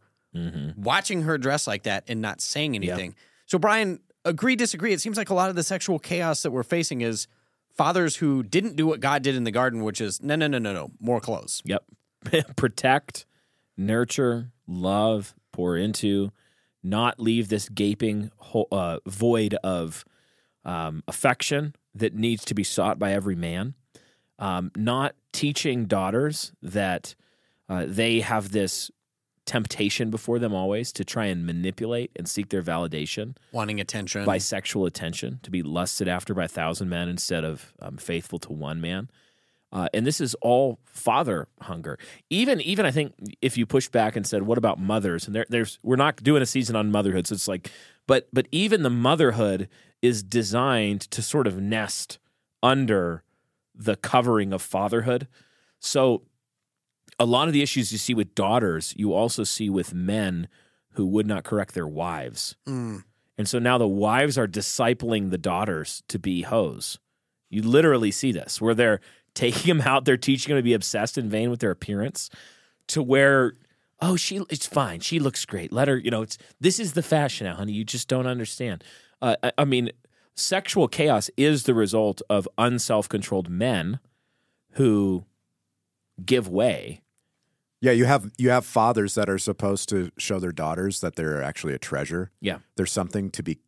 Watching her dress like that and not saying anything. So, Brian, agree, disagree. It seems like a lot of the sexual chaos that we're facing is fathers who didn't do what God did in the garden, which is no, no, no, no, no, more clothes. Yep. Protect, nurture, love, pour into, not leave this gaping ho- uh, void of um, affection that needs to be sought by every man. Um, not teaching daughters that uh, they have this temptation before them always to try and manipulate and seek their validation Wanting attention. by sexual attention, to be lusted after by a thousand men instead of um, faithful to one man. Uh, and this is all father hunger. Even even I think if you push back and said, "What about mothers?" and there, there's we're not doing a season on motherhood, so it's like, but but even the motherhood is designed to sort of nest under the covering of fatherhood. So a lot of the issues you see with daughters, you also see with men who would not correct their wives. Mm. And so now the wives are discipling the daughters to be hoes. You literally see this where they're taking them out, they're teaching them to be obsessed and vain with their appearance to where oh she it's fine she looks great let her you know it's this is the fashion now honey you just don't understand uh, I, I mean sexual chaos is the result of unself-controlled men who give way Yeah, you have you have fathers that are supposed to show their daughters that they're actually a treasure. yeah There's something to be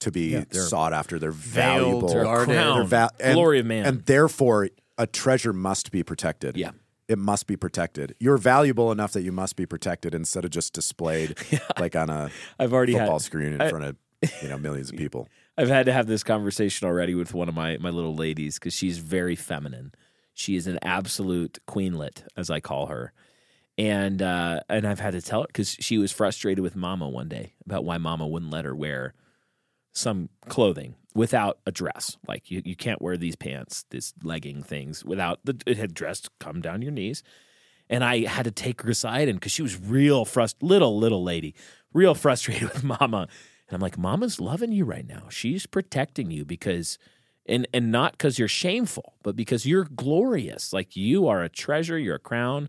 to be Yeah, sought after. They're valuable. they're guarded. crown, They're va- and, glory of man and therefore a treasure must be protected. Yeah. It must be protected. You're valuable enough that you must be protected instead of just displayed like on a i've already football had screen in I- front of you know millions of people. I've had to have this conversation already with one of my my little ladies because she's very feminine. She is an absolute queenlet, as I call her, and uh, and I've had to tell her because she was frustrated with Mama one day about why Mama wouldn't let her wear some clothing without a dress. Like you, you can't wear these pants, these legging things without the it had dressed come down your knees. And I had to take her aside and because she was real frust little little lady, real frustrated with Mama. And I'm like, Mama's loving you right now. She's protecting you because and and not because you're shameful, but because you're glorious. Like you are a treasure, you're a crown.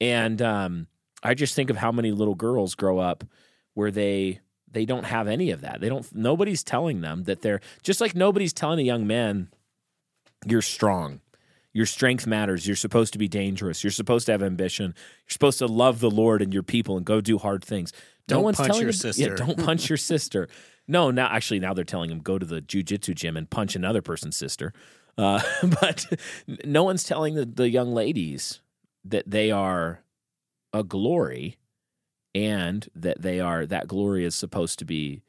And um, I just think of how many little girls grow up where they they don't have any of that. They don't nobody's telling them that they're just like nobody's telling a young man you're strong. Your strength matters. You're supposed to be dangerous. You're supposed to have ambition. You're supposed to love the Lord and your people and go do hard things. no Don't one's punch telling your him- sister. Yeah, don't punch your sister. No, now actually now they're telling him go to the jujitsu gym and punch another person's sister. Uh, but no one's telling the, the young ladies that they are a glory and that they are that glory is supposed to be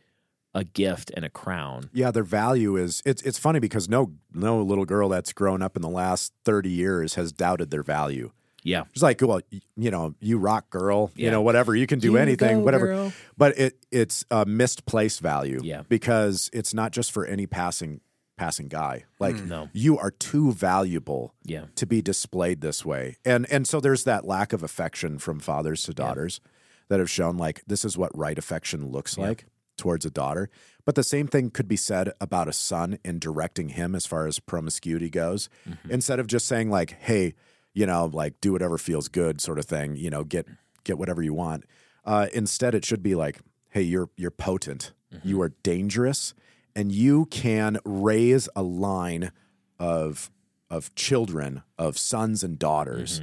a gift and a crown. Yeah, their value is it's it's funny because no no little girl that's grown up in the last 30 years has doubted their value. Yeah. It's like, well, you know, you rock girl, Yeah. you know, whatever, you can do You anything, go, whatever. girl. But it it's a misplaced value. Yeah. Because it's not just for any passing passing guy. Like Mm, No. you are too valuable Yeah. to be displayed this way. And and so there's that lack of affection from fathers to daughters that have shown like this is what right affection looks like towards a daughter. But the same thing could be said about a son in directing him as far as promiscuity goes. Instead of just saying like, hey, you know, like do whatever feels good sort of thing, you know, get get whatever you want. Uh, instead it should be like, hey, you're you're potent. You are dangerous and you can raise a line of of children, of sons and daughters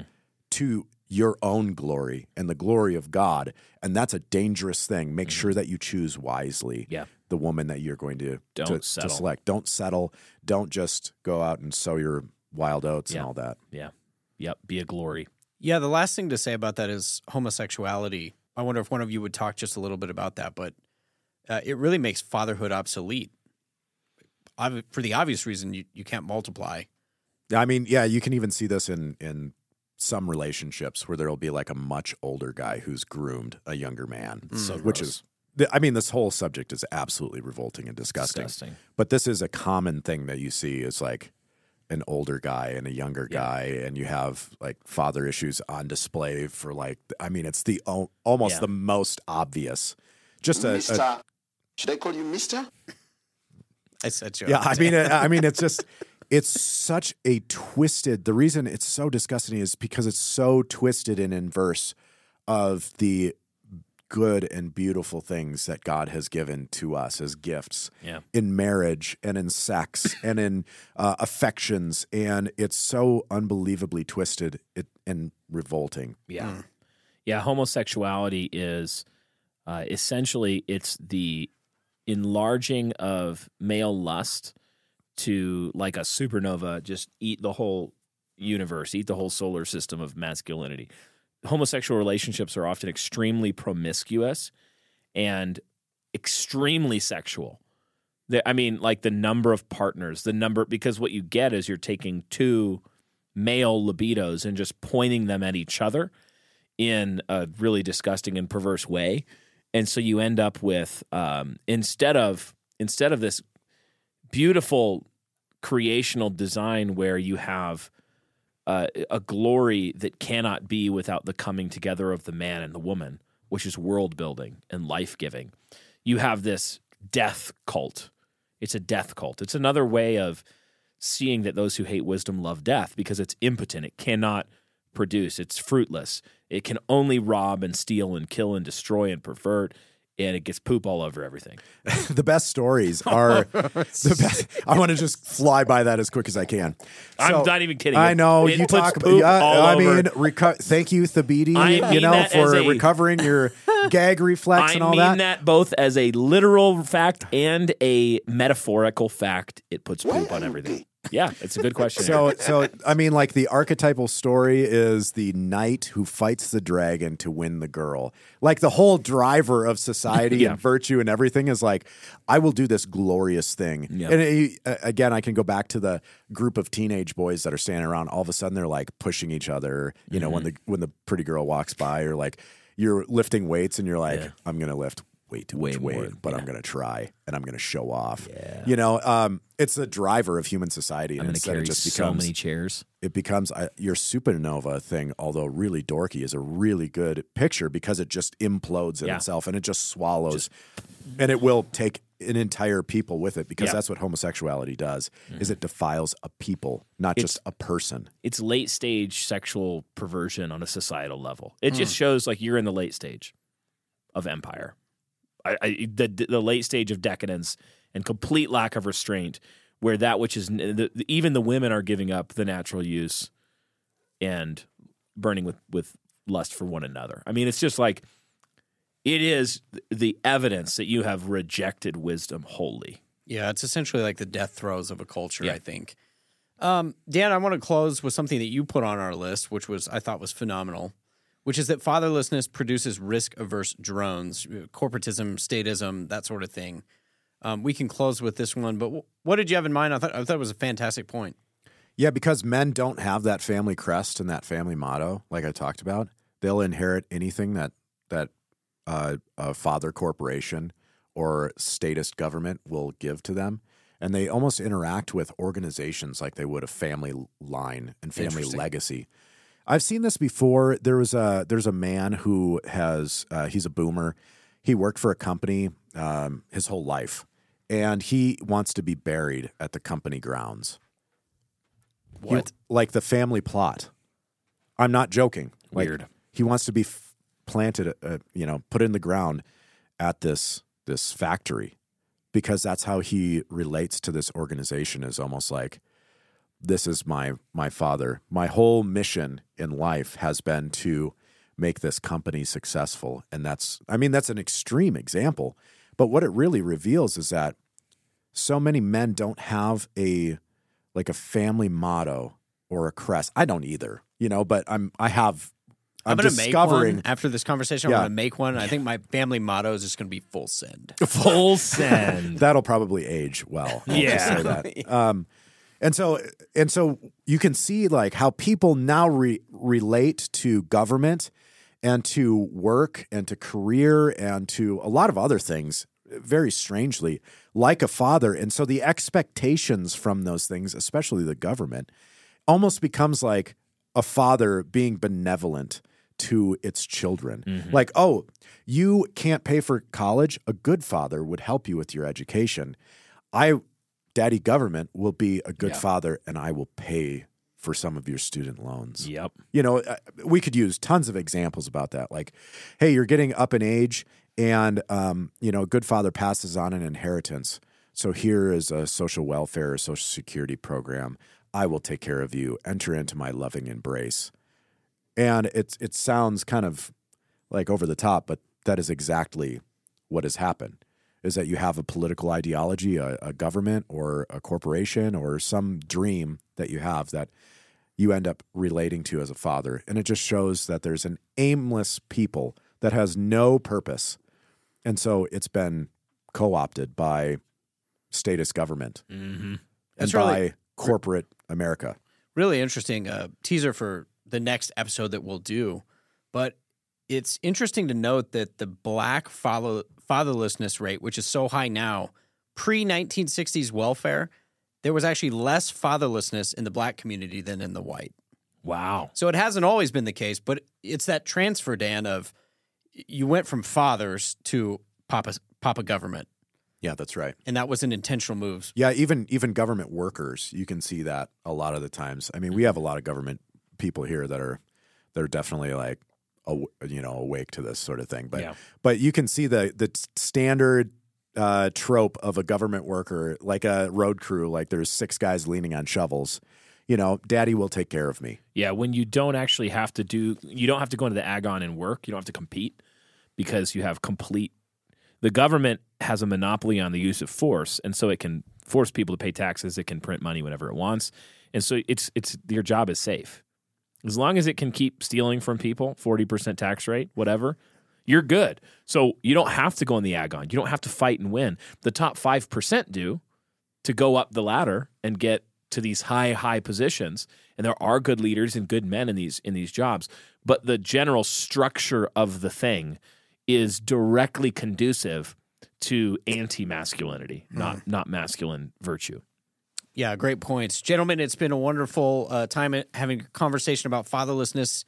to your own glory and the glory of God. And that's a dangerous thing. Make sure that you choose wisely Yeah. the woman that you're going to, Don't to, to select. Don't settle. Don't just go out and sow your wild oats Yeah. and all that. Yeah. Yep. Be a glory. Yeah, the last thing to say about that is homosexuality. I wonder if one of you would talk just a little bit about that, but uh, it really makes fatherhood obsolete. Ob- For the obvious reason, you, you can't multiply. I mean, yeah, you can even see this in in some relationships where there'll be like a much older guy who's groomed a younger man, mm. So which gross. is. I mean, this whole subject is absolutely revolting and disgusting. Disgusting. But this is a common thing that you see is like an older guy and a younger Yeah. guy, and you have like father issues on display for like. I mean, it's the o- almost Yeah. the most obvious. Just a, a Mister. Should I call you Mister? I said you. yeah. I mean, I I mean, it's just it's such a twisted. The reason it's so disgusting is because it's so twisted and inverse of the good and beautiful things that God has given to us as gifts Yeah. in marriage and in sex and in uh, affections, and it's so unbelievably twisted and revolting. Yeah. Yeah. Homosexuality is uh, essentially it's the enlarging of male lust to like a supernova, just eat the whole universe, eat the whole solar system of masculinity. Homosexual relationships are often extremely promiscuous and extremely sexual. I mean, like the number of partners, the number, because what you get is you're taking two male libidos and just pointing them at each other in a really disgusting and perverse way. And so you end up with um, instead of instead of this beautiful creational design where you have uh, a glory that cannot be without the coming together of the man and the woman, which is world building and life giving. You have this death cult. It's a death cult. It's another way of seeing that those who hate wisdom love death because it's impotent. It cannot produce. It's fruitless. It can only rob and steal and kill and destroy and pervert and it gets poop all over everything. the best stories are the best. I want to just fly by that as quick as I can. I'm not even kidding. I know It you talk. poop yeah, I mean, reco- thank you, Thabiti. I You know for a- recovering your gag reflex I and all mean that. that. both as a literal fact and a metaphorical fact. It puts poop on everything. Yeah, it's a good question. So, so I mean, like the archetypal story is the knight who fights the dragon to win the girl. Like the whole driver of society Yeah. and virtue and everything is like, I will do this glorious thing. Yeah. And it- again, I can go back to the group of teenage boys that are standing around. All of a sudden, they're like pushing each other. You know, when Mm-hmm. the when the pretty girl walks by, or like you're lifting weights and you're like, Yeah. I'm gonna lift way too Way much more, weight, but I'm gonna try and I'm gonna show off. You know, um, it's the driver of human society, and I'm going to carry it just becomes so becomes many chairs. it becomes I, your supernova thing, although really dorky, is a really good picture because it just implodes in Yeah. itself and it just swallows, and it will take an entire people with it because Yeah. that's what homosexuality does. Is it defiles a people, not just a person. It's late stage sexual perversion on a societal level. It just Hmm. shows like you're in the late stage of empire. I, I, the the late stage of decadence and complete lack of restraint, where that which is the, even the women are giving up the natural use and burning with with lust for one another. I mean, it's just like it is the evidence that you have rejected wisdom wholly. Yeah, it's essentially like the death throes of a culture, Yeah. I think. Um, Dan, I want to close with something that you put on our list, which was I thought was phenomenal, which is that fatherlessness produces risk averse drones, uh, corporatism, statism, that sort of thing. Um, we can close with this one, but wh- what did you have in mind? I thought I thought it was a fantastic point. Yeah, because men don't have that family crest and that family motto, like I talked about. They'll inherit anything that that uh, a father corporation or statist government will give to them, and they almost interact with organizations like they would a family line and family legacy. I've seen this before. There was a there's a man who has uh, he's a boomer. He worked for a company um, his whole life, and he wants to be buried at the company grounds. He- What? like the family plot. I'm not joking. Like, Weird. He wants to be f- planted, uh, you know, put in the ground at this this factory because that's how he relates to this organization. Is almost like this is my my father. My whole mission in life has been to make this company successful, and that's I mean that's an extreme example, but what it really reveals is that so many men don't have a like a family motto or a crest. I don't either, you know, but I'm I have I'm, I'm, going to make discovering one after this conversation. Yeah. I'm going to make one. I think my family motto is just going to be full send. Full send. that'll probably age well. I'll Yeah. say that. Um, and so and so you can see like how people now re- relate to government and to work and to career and to a lot of other things very strangely like a father and so the expectations from those things especially the government almost becomes like a father being benevolent to its children. Mm-hmm. Like, oh, you can't pay for college. A good father would help you with your education. I, daddy government, will be a good Yeah. father and I will pay for some of your student loans. yep. You know, uh, we could use tons of examples about that. Like, hey, you're getting up in age, and um, you know, a good father passes on an inheritance. So here is a social welfare or social security program. I will take care of you. Enter into my loving embrace. And it's it sounds kind of like over the top, but that is exactly what has happened. Is that you have a political ideology, a, a government, or a corporation, or some dream that you have that you end up relating to as a father. And it just shows that there's an aimless people that has no purpose. And so it's been co opted by statist government Mm-hmm. and by really- corporate America. really interesting uh, teaser for the next episode that we'll do. But it's interesting to note that the black follow, fatherlessness rate, which is so high now, pre 1960s welfare, there was actually less fatherlessness in the black community than in the white. Wow. So it hasn't always been the case, but it's that transfer, Dan, of you went from fathers to papa, papa government. Yeah, that's right. And that was an intentional move. Yeah, even even government workers, you can see that a lot of the times. I mean, we mm-hmm. have a lot of government people here that are that are definitely like you know awake to this sort of thing. But Yeah. but you can see the the standard uh, trope of a government worker, like a road crew, like there's six guys leaning on shovels. You know, daddy will take care of me. Yeah, when you don't actually have to do, you don't have to go into the agon and work. You don't have to compete because you have complete. The government has a monopoly on the use of force, and so it can force people to pay taxes. It can print money whenever it wants, and so it's it's your job is safe as long as it can keep stealing from people. Forty percent tax rate, whatever. You're good. So you don't have to go in the agon. You don't have to fight and win. The top five percent do to go up the ladder and get to these high high positions and there are good leaders and good men in these in these jobs but the general structure of the thing is directly conducive to anti-masculinity not hmm. not masculine virtue Yeah, great points. Gentlemen, it's been a wonderful uh, time having a conversation about fatherlessness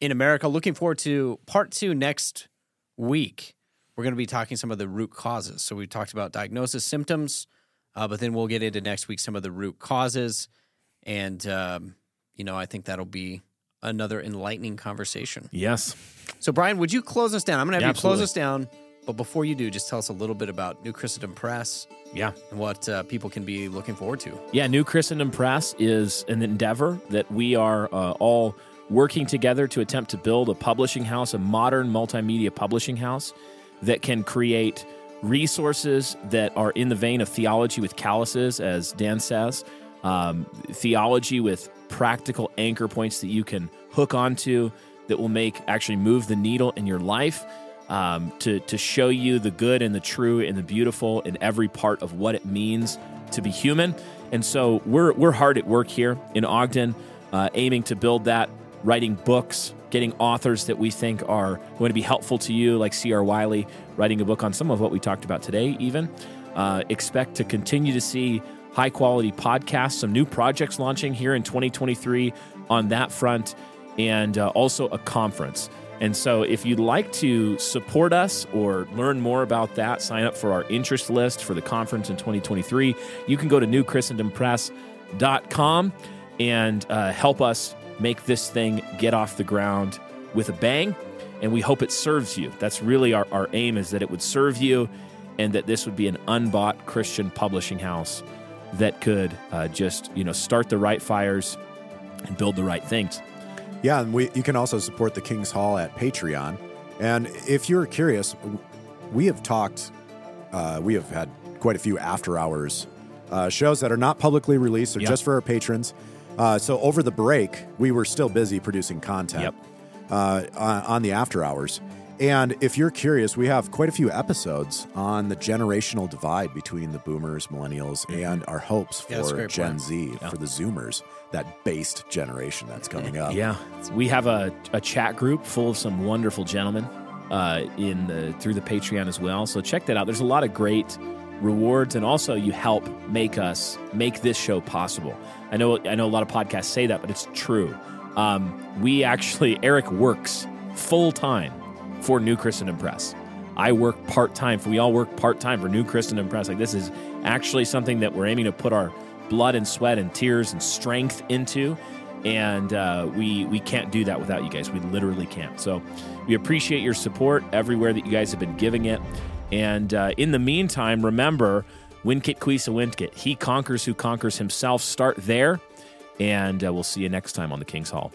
in America. Looking forward to part two next week. We're going to be talking some of the root causes. So we talked about diagnosis, symptoms, uh, but then we'll get into next week some of the root causes. And, um, you know, I think that'll be another enlightening conversation. yes So, Brian, would you close us down? I'm going to have Yeah, you close us down. But before you do, just tell us a little bit about New Christendom Press yeah and what uh, people can be looking forward to. Yeah, New Christendom Press is an endeavor that we are uh, all working together to attempt to build a publishing house, a modern multimedia publishing house that can create resources that are in the vein of theology with calluses, as Dan says, um, theology with practical anchor points that you can hook onto that will make actually move the needle in your life um, to, to show you the good and the true and the beautiful in every part of what it means to be human. And so we're, we're hard at work here in Ogden, uh, aiming to build that, writing books, getting authors that we think are going to be helpful to you, like C.R. Wiley, writing a book on some of what we talked about today, even. Uh, expect to continue to see high quality podcasts, some new projects launching here in 2023 on that front, and uh, also a conference. And so, if you'd like to support us or learn more about that, sign up for our interest list for the conference in 2023. You can go to newchristendompress.com and uh, help us make this thing get off the ground with a bang. And we hope it serves you. That's really our, our aim is that it would serve you and that this would be an unbought Christian publishing house that could uh, just, you know, start the right fires and build the right things. Yeah, and we you can also support the King's Hall at Patreon. And if you're curious, we have talked, uh, we have had quite a few after hours uh, shows that are not publicly released, they're Yeah. just for our patrons. Uh, so over the break, we were still busy producing content Yep. uh, on, the after hours. And if you're curious, we have quite a few episodes on the generational divide between the boomers, millennials, and our hopes Yeah, for great Gen point. Z, for the Zoomers, that based generation that's coming up. Yeah, we have a, a chat group full of some wonderful gentlemen uh, in the through the Patreon as well. So check that out. There's a lot of great rewards, and also you help make us make this show possible. I know I know a lot of podcasts say that, but it's true. Um, we actually Eric works full time for New Christendom Press. I work part time. We all work part time for New Christendom Press. Like this is actually something that we're aiming to put our blood and sweat and tears and strength into, and uh, we we can't do that without you guys. We literally can't. So we appreciate your support everywhere that you guys have been giving it. And uh, in the meantime, remember, Vincit qui se vincit. He conquers who conquers himself. Start there, and uh, we'll see you next time on the King's Hall.